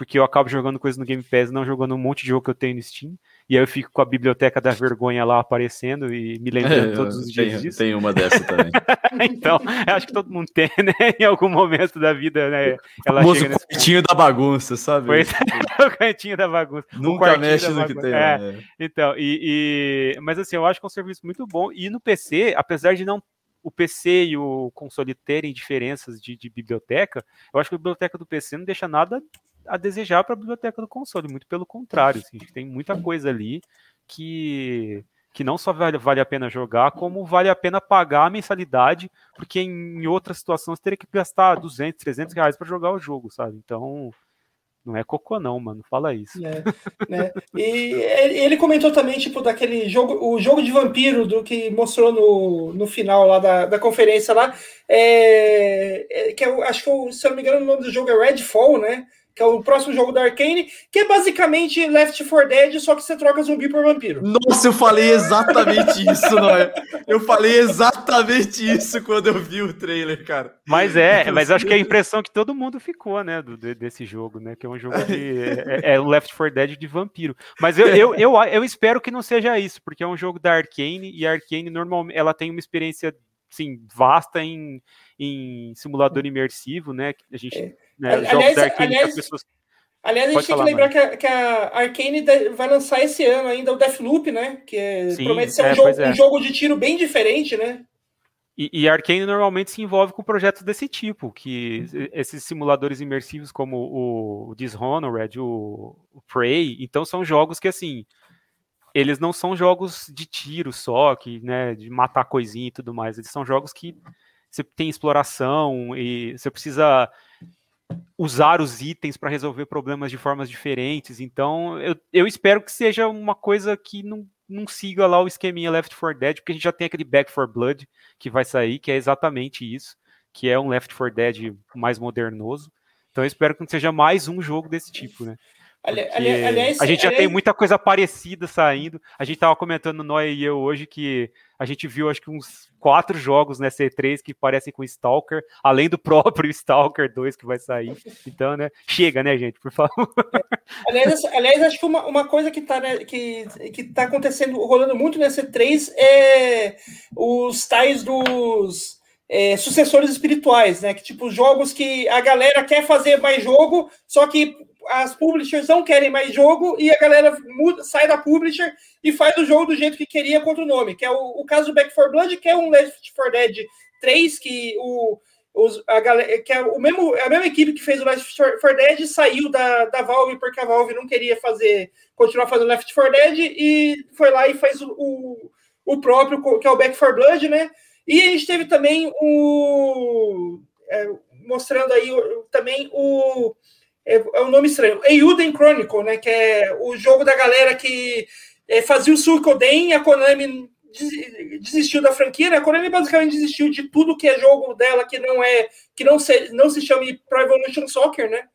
porque eu acabo jogando coisas no Game Pass, não jogando um monte de jogo que eu tenho no Steam. E aí eu fico com a biblioteca da vergonha lá aparecendo e me lembrando é, todos os dias tenho, disso. Tem uma dessa também. então, acho que todo mundo tem, né? Em algum momento da vida, né? Ela o chega nesse... da bagunça, sabe? Pois é, o cantinho da bagunça. Nunca mexe no que tem. É. Né? Então, e, e, Mas assim, eu acho que é um serviço muito bom. E no PC, apesar de não o PC e o console terem diferenças de, de, biblioteca, eu acho que a biblioteca do PC não deixa nada a desejar para a biblioteca do console, muito pelo contrário, assim, tem muita coisa ali que que não só vale, vale a pena jogar, como vale a pena pagar a mensalidade, porque em outra situação você teria que gastar 200, 300 reais para jogar o jogo, sabe? Então, não é cocô não, mano, fala isso. É, né? E ele comentou também, tipo, daquele jogo, o jogo de vampiro do que mostrou no, no final lá da, da conferência lá, é, é que eu acho que, se eu não me engano, o nome do jogo é Redfall, né? Que é o próximo jogo da Arkane, que é basicamente Left 4 Dead, só que você troca zumbi por vampiro. Nossa, eu falei exatamente isso, não é? Eu falei exatamente isso quando eu vi o trailer, cara. Mas é, mas acho que é a impressão que todo mundo ficou, né, do, desse jogo, né, que é um jogo de... é, é o Left 4 Dead de vampiro. Mas eu, eu, eu, eu espero que não seja isso, porque é um jogo da Arkane, e a Arkane, normalmente, ela tem uma experiência, sim, vasta em, em simulador imersivo, né, a gente... É né? Aliás, Jogos da Arkane aliás, pessoas... aliás, a gente tem que lembrar que a, a, Arkane vai lançar esse ano ainda o Deathloop, né? Que é, Sim, promete ser um, é, jogo, é. um jogo de tiro bem diferente, né? E, e a Arkane normalmente se envolve com projetos desse tipo, que esses simuladores imersivos como o, o Dishonored, o, o Prey, então são jogos que assim eles não são jogos de tiro só, que, né, de matar coisinha e tudo mais. Eles são jogos que você tem exploração e você precisa usar os itens para resolver problemas de formas diferentes. Então, eu, eu espero que seja uma coisa que não, não siga lá o esqueminha Left 4 Dead, porque a gente já tem aquele Back 4 Blood que vai sair, que é exatamente isso, que é um Left 4 Dead mais modernoso. Então, eu espero que não seja mais um jogo desse tipo, né? Aliás, a gente já aliás... tem muita coisa parecida saindo. A gente estava comentando, Noé e eu, hoje, que a gente viu acho que uns quatro jogos nessa E3 que parecem com Stalker, além do próprio Stalker 2 que vai sair. Então, né? Chega, né, gente, por favor. Aliás, aliás acho que uma, uma coisa que está né, que, que tá acontecendo, rolando muito nessa E3 é os tais dos. É, sucessores espirituais, né? Que tipo jogos que a galera quer fazer mais jogo, só que as publishers não querem mais jogo e a galera muda, sai da publisher e faz o jogo do jeito que queria contra o nome, que é o, o caso do Back 4 Blood, que é um Left 4 Dead 3, que o os, a galera, que é o mesmo, a mesma equipe que fez o Left 4 Dead saiu da, da Valve porque a Valve não queria fazer continuar fazendo Left 4 Dead e foi lá e fez o, o, o próprio, que é o Back 4 Blood, né? E a gente teve também o. É, mostrando aí também o é, é um nome estranho. Euden Chronicle, né? Que é o jogo da galera que é, fazia o Suicoden e a Konami desistiu da franquia. Né? A Konami basicamente desistiu de tudo que é jogo dela que não é que não se, não se chame Pro Evolution Soccer, né?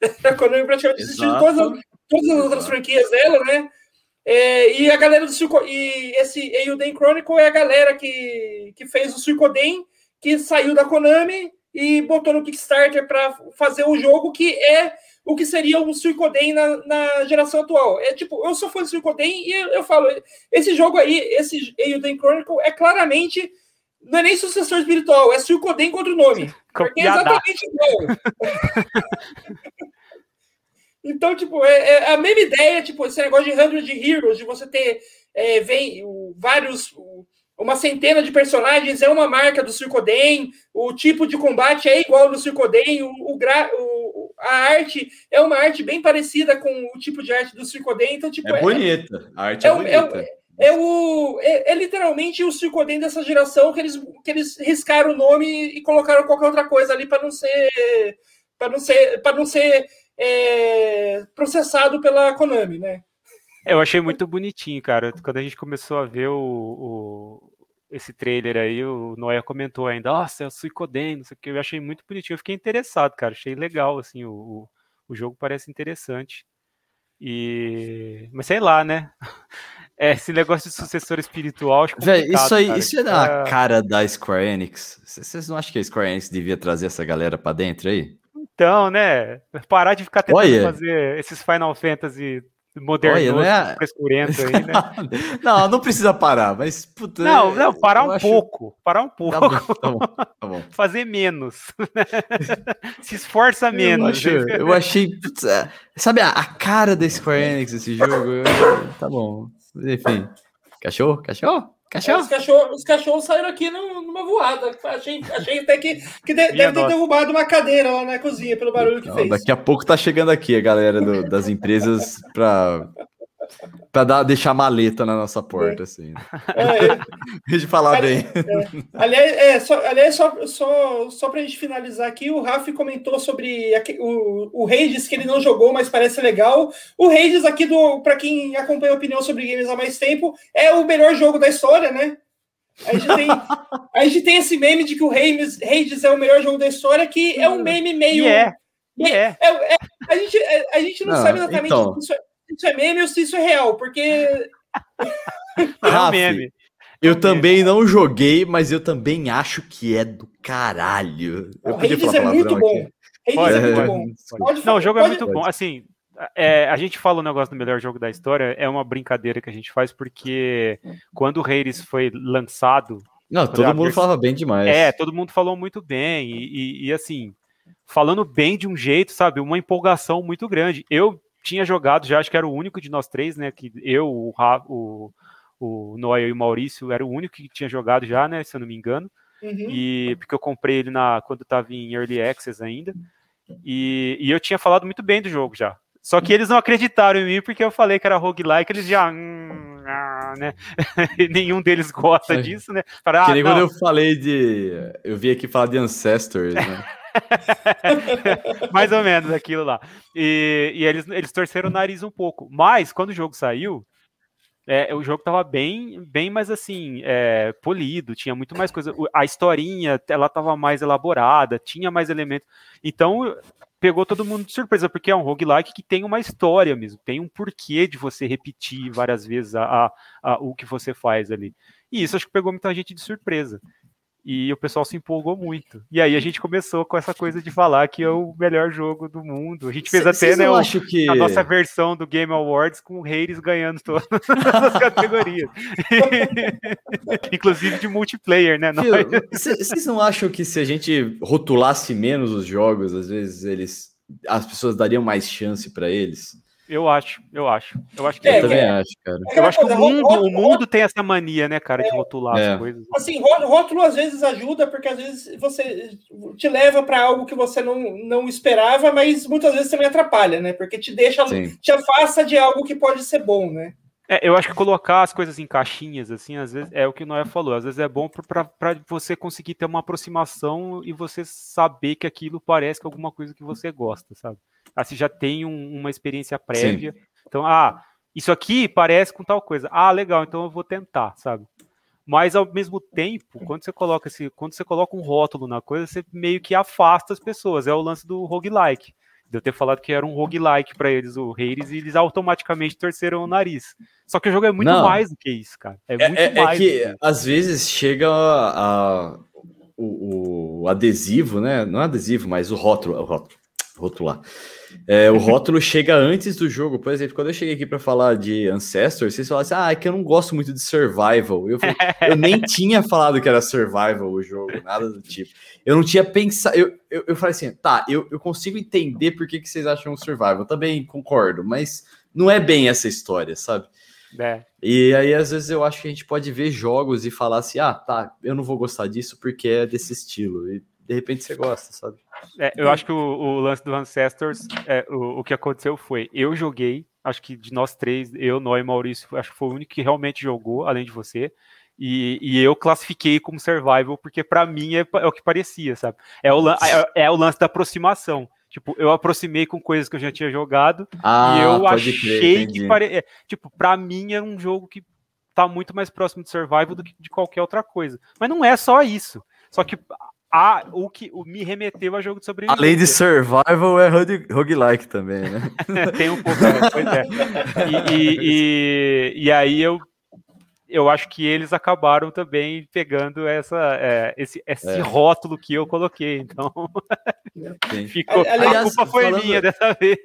A Konami praticamente desistiu de todas, todas as outras franquias dela, né? É, e a galera do Suico, e esse Euden Chronicle é a galera que, que fez o Suicoden, que saiu da Konami e botou no Kickstarter para fazer o jogo que é o que seria o Suicoden na, na geração atual. É tipo, eu sou fã do Suicoden e eu, eu, falo, esse jogo aí, esse Euden Chronicle, é claramente não é nem sucessor espiritual, é Suicoden contra o nome. Porque é exatamente igual. então, tipo, é, é, a mesma ideia, tipo, esse negócio de 100 Heroes, de você ter é, vem, o, vários. O, uma centena de personagens é uma marca do Suicoden, o tipo de combate é igual do Suicoden, o, o, o, a arte é uma arte bem parecida com o tipo de arte do Suicoden, então tipo é, é bonita, a arte é, é, é bonita. É, é, o, é, é, literalmente o Suicoden dessa geração que eles, que eles riscaram o nome e colocaram qualquer outra coisa ali para não ser para não ser para não ser é, processado pela Konami, né? Eu achei muito bonitinho, cara. Quando a gente começou a ver o, o esse trailer aí, o Noé comentou ainda, nossa, é o Suicoden, não sei o que. Eu achei muito bonitinho. Eu fiquei interessado, cara. Achei legal, assim, o, o jogo parece interessante. E... Mas sei lá, né? É, esse negócio de sucessor espiritual, acho Véi, isso aí, cara. isso é da cara da Square Enix. Vocês não acham que a Square Enix devia trazer essa galera para dentro aí? Então, né? Parar de ficar tentando Olha. fazer esses Final Fantasy moderno, é... frescurento aí, né? não, não precisa parar, mas puta, Não, não, parar um acho... pouco, parar um pouco. Tá bom, tá bom, tá bom. Fazer menos. Se esforça menos. Eu, acho, eu achei, putz, sabe a, a, cara da Square Enix esse jogo? Eu, tá bom. Enfim. Cachorro, cachorro? Cachorro? Os, cachorros, os cachorros saíram aqui numa voada. Achei, achei até que, que de, deve ter derrubado uma cadeira lá na cozinha pelo barulho que Não, fez. Daqui a pouco tá chegando aqui a galera do, das empresas para Pra dar, deixar maleta na nossa porta, é. assim. É, é. de falar ali, bem. É. Aliás, é, só, aliás só, só, só pra gente finalizar aqui, o Rafi comentou sobre aqui, o, o Reis que ele não jogou, mas parece legal. O Reis aqui, do, pra quem acompanha a opinião sobre games há mais tempo, é o melhor jogo da história, né? A gente tem, a gente tem esse meme de que o Reis, Reis é o melhor jogo da história, que é um meme meio. E é. E é. é, é a, gente, a gente não, não sabe exatamente então... isso é, isso é meme ou se isso é real, porque. é um meme. Eu é também não joguei, mas eu também acho que é do caralho. Eu o Hades é muito bom. Hades é muito bom. Pode, não, o jogo é pode, é muito bom. Assim, é, a gente fala o negócio do melhor jogo da história, é uma brincadeira que a gente faz, porque quando o Hades foi lançado. Não, todo mundo falava bem demais. É, todo mundo falou muito bem. E, e, e, assim, falando bem de um jeito, sabe? Uma empolgação muito grande. Eu tinha jogado já, acho que era o único de nós três, né? Que eu, o, o, o Noé e o Maurício era o único que tinha jogado já, né? Se eu não me engano. Uhum. E porque eu comprei ele na quando estava em Early Access ainda. E, e eu tinha falado muito bem do jogo já. Só que eles não acreditaram em mim porque eu falei que era roguelike, eles já. Hum, ah, né? Nenhum deles gosta disso, né? Para, ah, que nem quando eu falei de. Eu vi aqui falar de Ancestors, né? Mais ou menos aquilo lá. E, e, eles, eles torceram o nariz um pouco. Mas quando o jogo saiu, é, o jogo tava bem, bem mais assim, é, polido, tinha muito mais coisa. A historinha, ela tava mais elaborada, tinha mais elementos. Então, pegou todo mundo de surpresa, porque é um roguelike que tem uma história mesmo, tem um porquê de você repetir várias vezes a, a, a, o que você faz ali. E isso acho que pegou muita gente de surpresa. E o pessoal se empolgou muito. E aí a gente começou com essa coisa de falar que é o melhor jogo do mundo. A gente fez até né, o, que... a nossa versão do Game Awards com o Reis ganhando todas as categorias. Inclusive de multiplayer, né? Vocês não acham que se a gente rotulasse menos os jogos, às vezes eles as pessoas dariam mais chance para eles? Eu acho, eu acho. Eu acho que é, eu também é, acho, cara. eu acho que o mundo, o mundo tem essa mania, né, cara, de é. rotular é. as coisas. Assim, rótulo às vezes ajuda, porque às vezes você te leva para algo que você não, não esperava, mas muitas vezes também atrapalha, né? Porque te deixa, Sim. te afasta de algo que pode ser bom, né? É, eu acho que colocar as coisas em caixinhas, assim, às vezes é o que o Noé falou, às vezes é bom para você conseguir ter uma aproximação e você saber que aquilo parece que é alguma coisa que você gosta, sabe? Assim, já tem um, uma experiência prévia. Sim. Então, ah, isso aqui parece com tal coisa. Ah, legal, então eu vou tentar, sabe? Mas ao mesmo tempo, quando você coloca esse, quando você coloca um rótulo na coisa, você meio que afasta as pessoas. É o lance do roguelike de eu ter falado que era um roguelike para eles, o Reis, e eles automaticamente torceram o nariz. Só que o jogo é muito Não. mais do que isso, cara. É, é muito é, mais. É que, que às vezes chega a, a o, o, adesivo, né? Não é adesivo, mas o rótulo, o rótulo, rotular. É, o rótulo chega antes do jogo. Por exemplo, quando eu cheguei aqui para falar de Ancestor, vocês falaram assim: ah, é que eu não gosto muito de survival. Eu, falei, eu nem tinha falado que era survival o jogo, nada do tipo. Eu não tinha pensado. Eu, eu, eu falei assim: tá, eu, eu consigo entender por que, que vocês acham survival. Também concordo, mas não é bem essa história, sabe? É. E aí, às vezes, eu acho que a gente pode ver jogos e falar assim: ah, tá, eu não vou gostar disso porque é desse estilo. E de repente você gosta, sabe? É, eu acho que o, o, lance do Ancestors, é, o, o que aconteceu foi, eu joguei, acho que de nós três, eu, Noé e Maurício, acho que foi o único que realmente jogou, além de você. E, e eu classifiquei como survival, porque para mim é, é, o que parecia, sabe? É o, é, é o lance da aproximação. Tipo, eu aproximei com coisas que eu já tinha jogado ah, e eu achei crer, que pare... É, tipo, para mim é um jogo que tá muito mais próximo de survival do que de qualquer outra coisa. Mas não é só isso. Só que a, o que o, me remeteu a jogo de sobrevivência. Além de survival, é roguelike também, né? Tem um pouco, né? pois é. E, e, e, e, aí eu, eu acho que eles acabaram também pegando essa, é, esse, esse é. rótulo que eu coloquei. Então, ficou, Aliás, a culpa foi falando... minha dessa vez.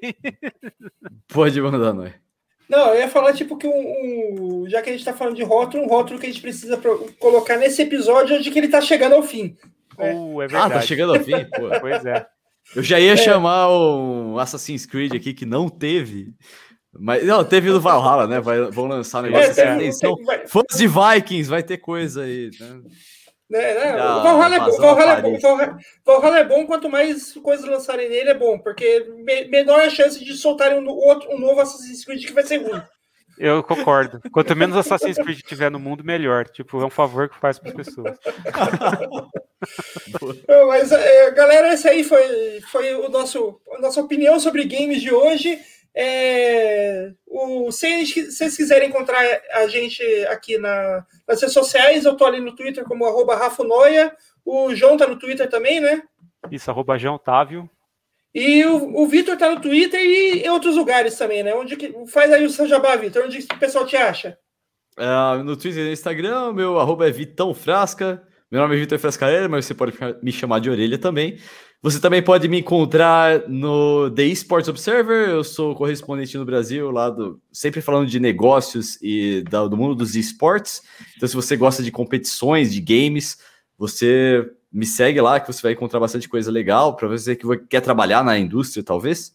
Pode mandar, não é? Não, eu ia falar, tipo, que um, um, já que a gente tá falando de rótulo, um rótulo que a gente precisa colocar nesse episódio onde que ele tá chegando ao fim. É. Uh, é ah, tá chegando ao fim? Pô. Pois é. Eu já ia é. chamar o Assassin's Creed aqui que não teve. Mas não, teve no Valhalla, né? Vai, vão lançar um negócio é, assim. Atenção. Fãs de Vikings, vai ter coisa aí, né? É, né? o Valhalla é, bom, Valhalla, é bom, Valhalla, é bom, quanto mais coisas lançarem nele é bom, porque me, menor a chance de soltarem um, outro, um novo Assassin's Creed que vai ser ruim. Eu concordo. Quanto menos Assassin's Creed tiver no mundo, melhor. Tipo, é um favor que faz para as pessoas. Mas, é, galera, essa aí foi, foi o nosso, a nossa opinião sobre games de hoje. É, o, se vocês quiserem encontrar a gente aqui na, nas redes sociais, eu tô ali no Twitter como arroba Rafunoia. O João tá no Twitter também, né? Isso, arroba João Otávio. E o, o Vitor tá no Twitter e em outros lugares também, né? Onde que, faz aí o seu jabá, Vitor. Onde o pessoal te acha? Uh, no Twitter e no Instagram, meu arroba é Vitão Frasca. Meu nome é Vitor Frascareira, mas você pode me chamar de orelha também. Você também pode me encontrar no The Esports Observer. Eu sou correspondente no Brasil, lá do, sempre falando de negócios e da, do mundo dos esportes. Então, se você gosta de competições, de games, você me segue lá que você vai encontrar bastante coisa legal para você que quer trabalhar na indústria, talvez.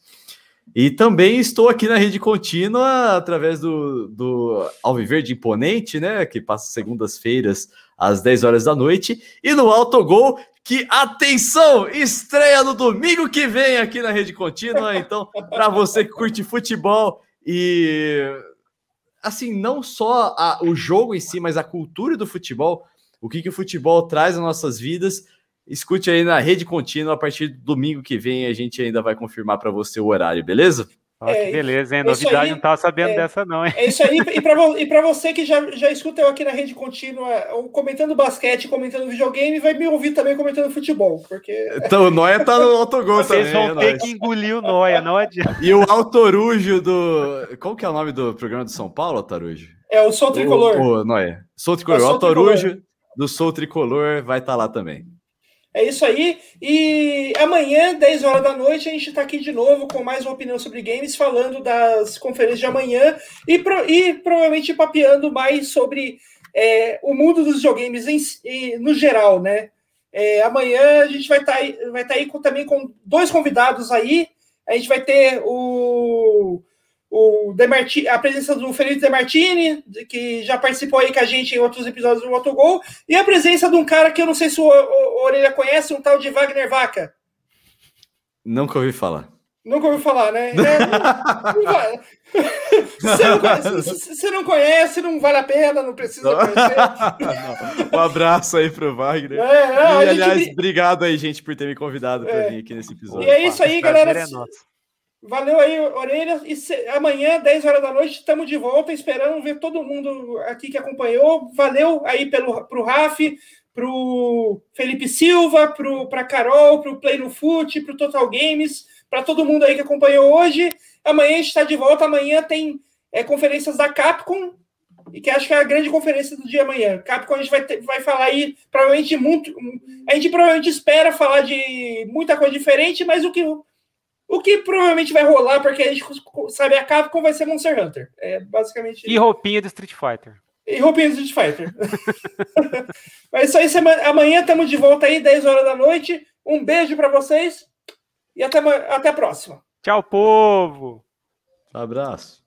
E também estou aqui na rede contínua através do, do Alviverde Imponente, né? Que passa segundas-feiras às 10 horas da noite. E no Autogol, que, atenção, estreia no domingo que vem aqui na rede contínua. Então, para você que curte futebol e. Assim, não só a, o jogo em si, mas a cultura do futebol o que, que o futebol traz nas nossas vidas. Escute aí na rede contínua. A partir do domingo que vem, a gente ainda vai confirmar para você o horário, beleza? Ah, é, beleza, hein? Novidade, aí, não estava sabendo é, dessa, não, hein? É isso aí. E para você que já, já escuta eu aqui na rede contínua, comentando basquete, comentando videogame, vai me ouvir também comentando futebol. Porque... Então o Noia tá no autogol também. Vocês vão ter que engolir o Noia, não adianta. E o Autorujo do. Qual que é o nome do programa do São Paulo, Autorujo? É o Sou Tricolor. O, o Noia. Sou Tricolor. É o Autorujo do Sou Tricolor vai estar tá lá também. É isso aí. E amanhã, 10 horas da noite, a gente está aqui de novo com mais uma opinião sobre games, falando das conferências de amanhã e, pro, e provavelmente papeando mais sobre é, o mundo dos videogames em, no geral, né? É, amanhã a gente vai estar tá, vai tá aí com, também com dois convidados aí. A gente vai ter o o Demarti, a presença do Felipe Demartini, que já participou aí com a gente em outros episódios do Motogol, e a presença de um cara que eu não sei se o, o, o Orelha conhece, um tal de Wagner Vaca. Nunca ouvi falar. Nunca ouvi falar, né? É, não, você, não conhece, você não conhece, não vale a pena, não precisa conhecer. um abraço aí pro Wagner. É, não, e, aliás, gente... obrigado aí, gente, por ter me convidado para é. vir aqui nesse episódio. E é isso aí, galera. É Valeu aí, Orelha. E se, amanhã, 10 horas da noite, estamos de volta, esperando ver todo mundo aqui que acompanhou. Valeu aí pelo, pro Raf, pro Felipe Silva, pro, pra Carol, pro Play no Foot, pro Total Games, para todo mundo aí que acompanhou hoje. Amanhã a gente está de volta. Amanhã tem é, conferências da Capcom, e que acho que é a grande conferência do dia amanhã. Capcom a gente vai, ter, vai falar aí, provavelmente muito. A gente provavelmente espera falar de muita coisa diferente, mas o que o que provavelmente vai rolar, porque a gente sabe a Capcom vai ser Monster Hunter. É basicamente. E roupinha do Street Fighter. E roupinha do Street Fighter. Mas isso aí, semana... amanhã estamos de volta aí, 10 horas da noite. Um beijo para vocês e até, até a próxima. Tchau, povo. Um abraço.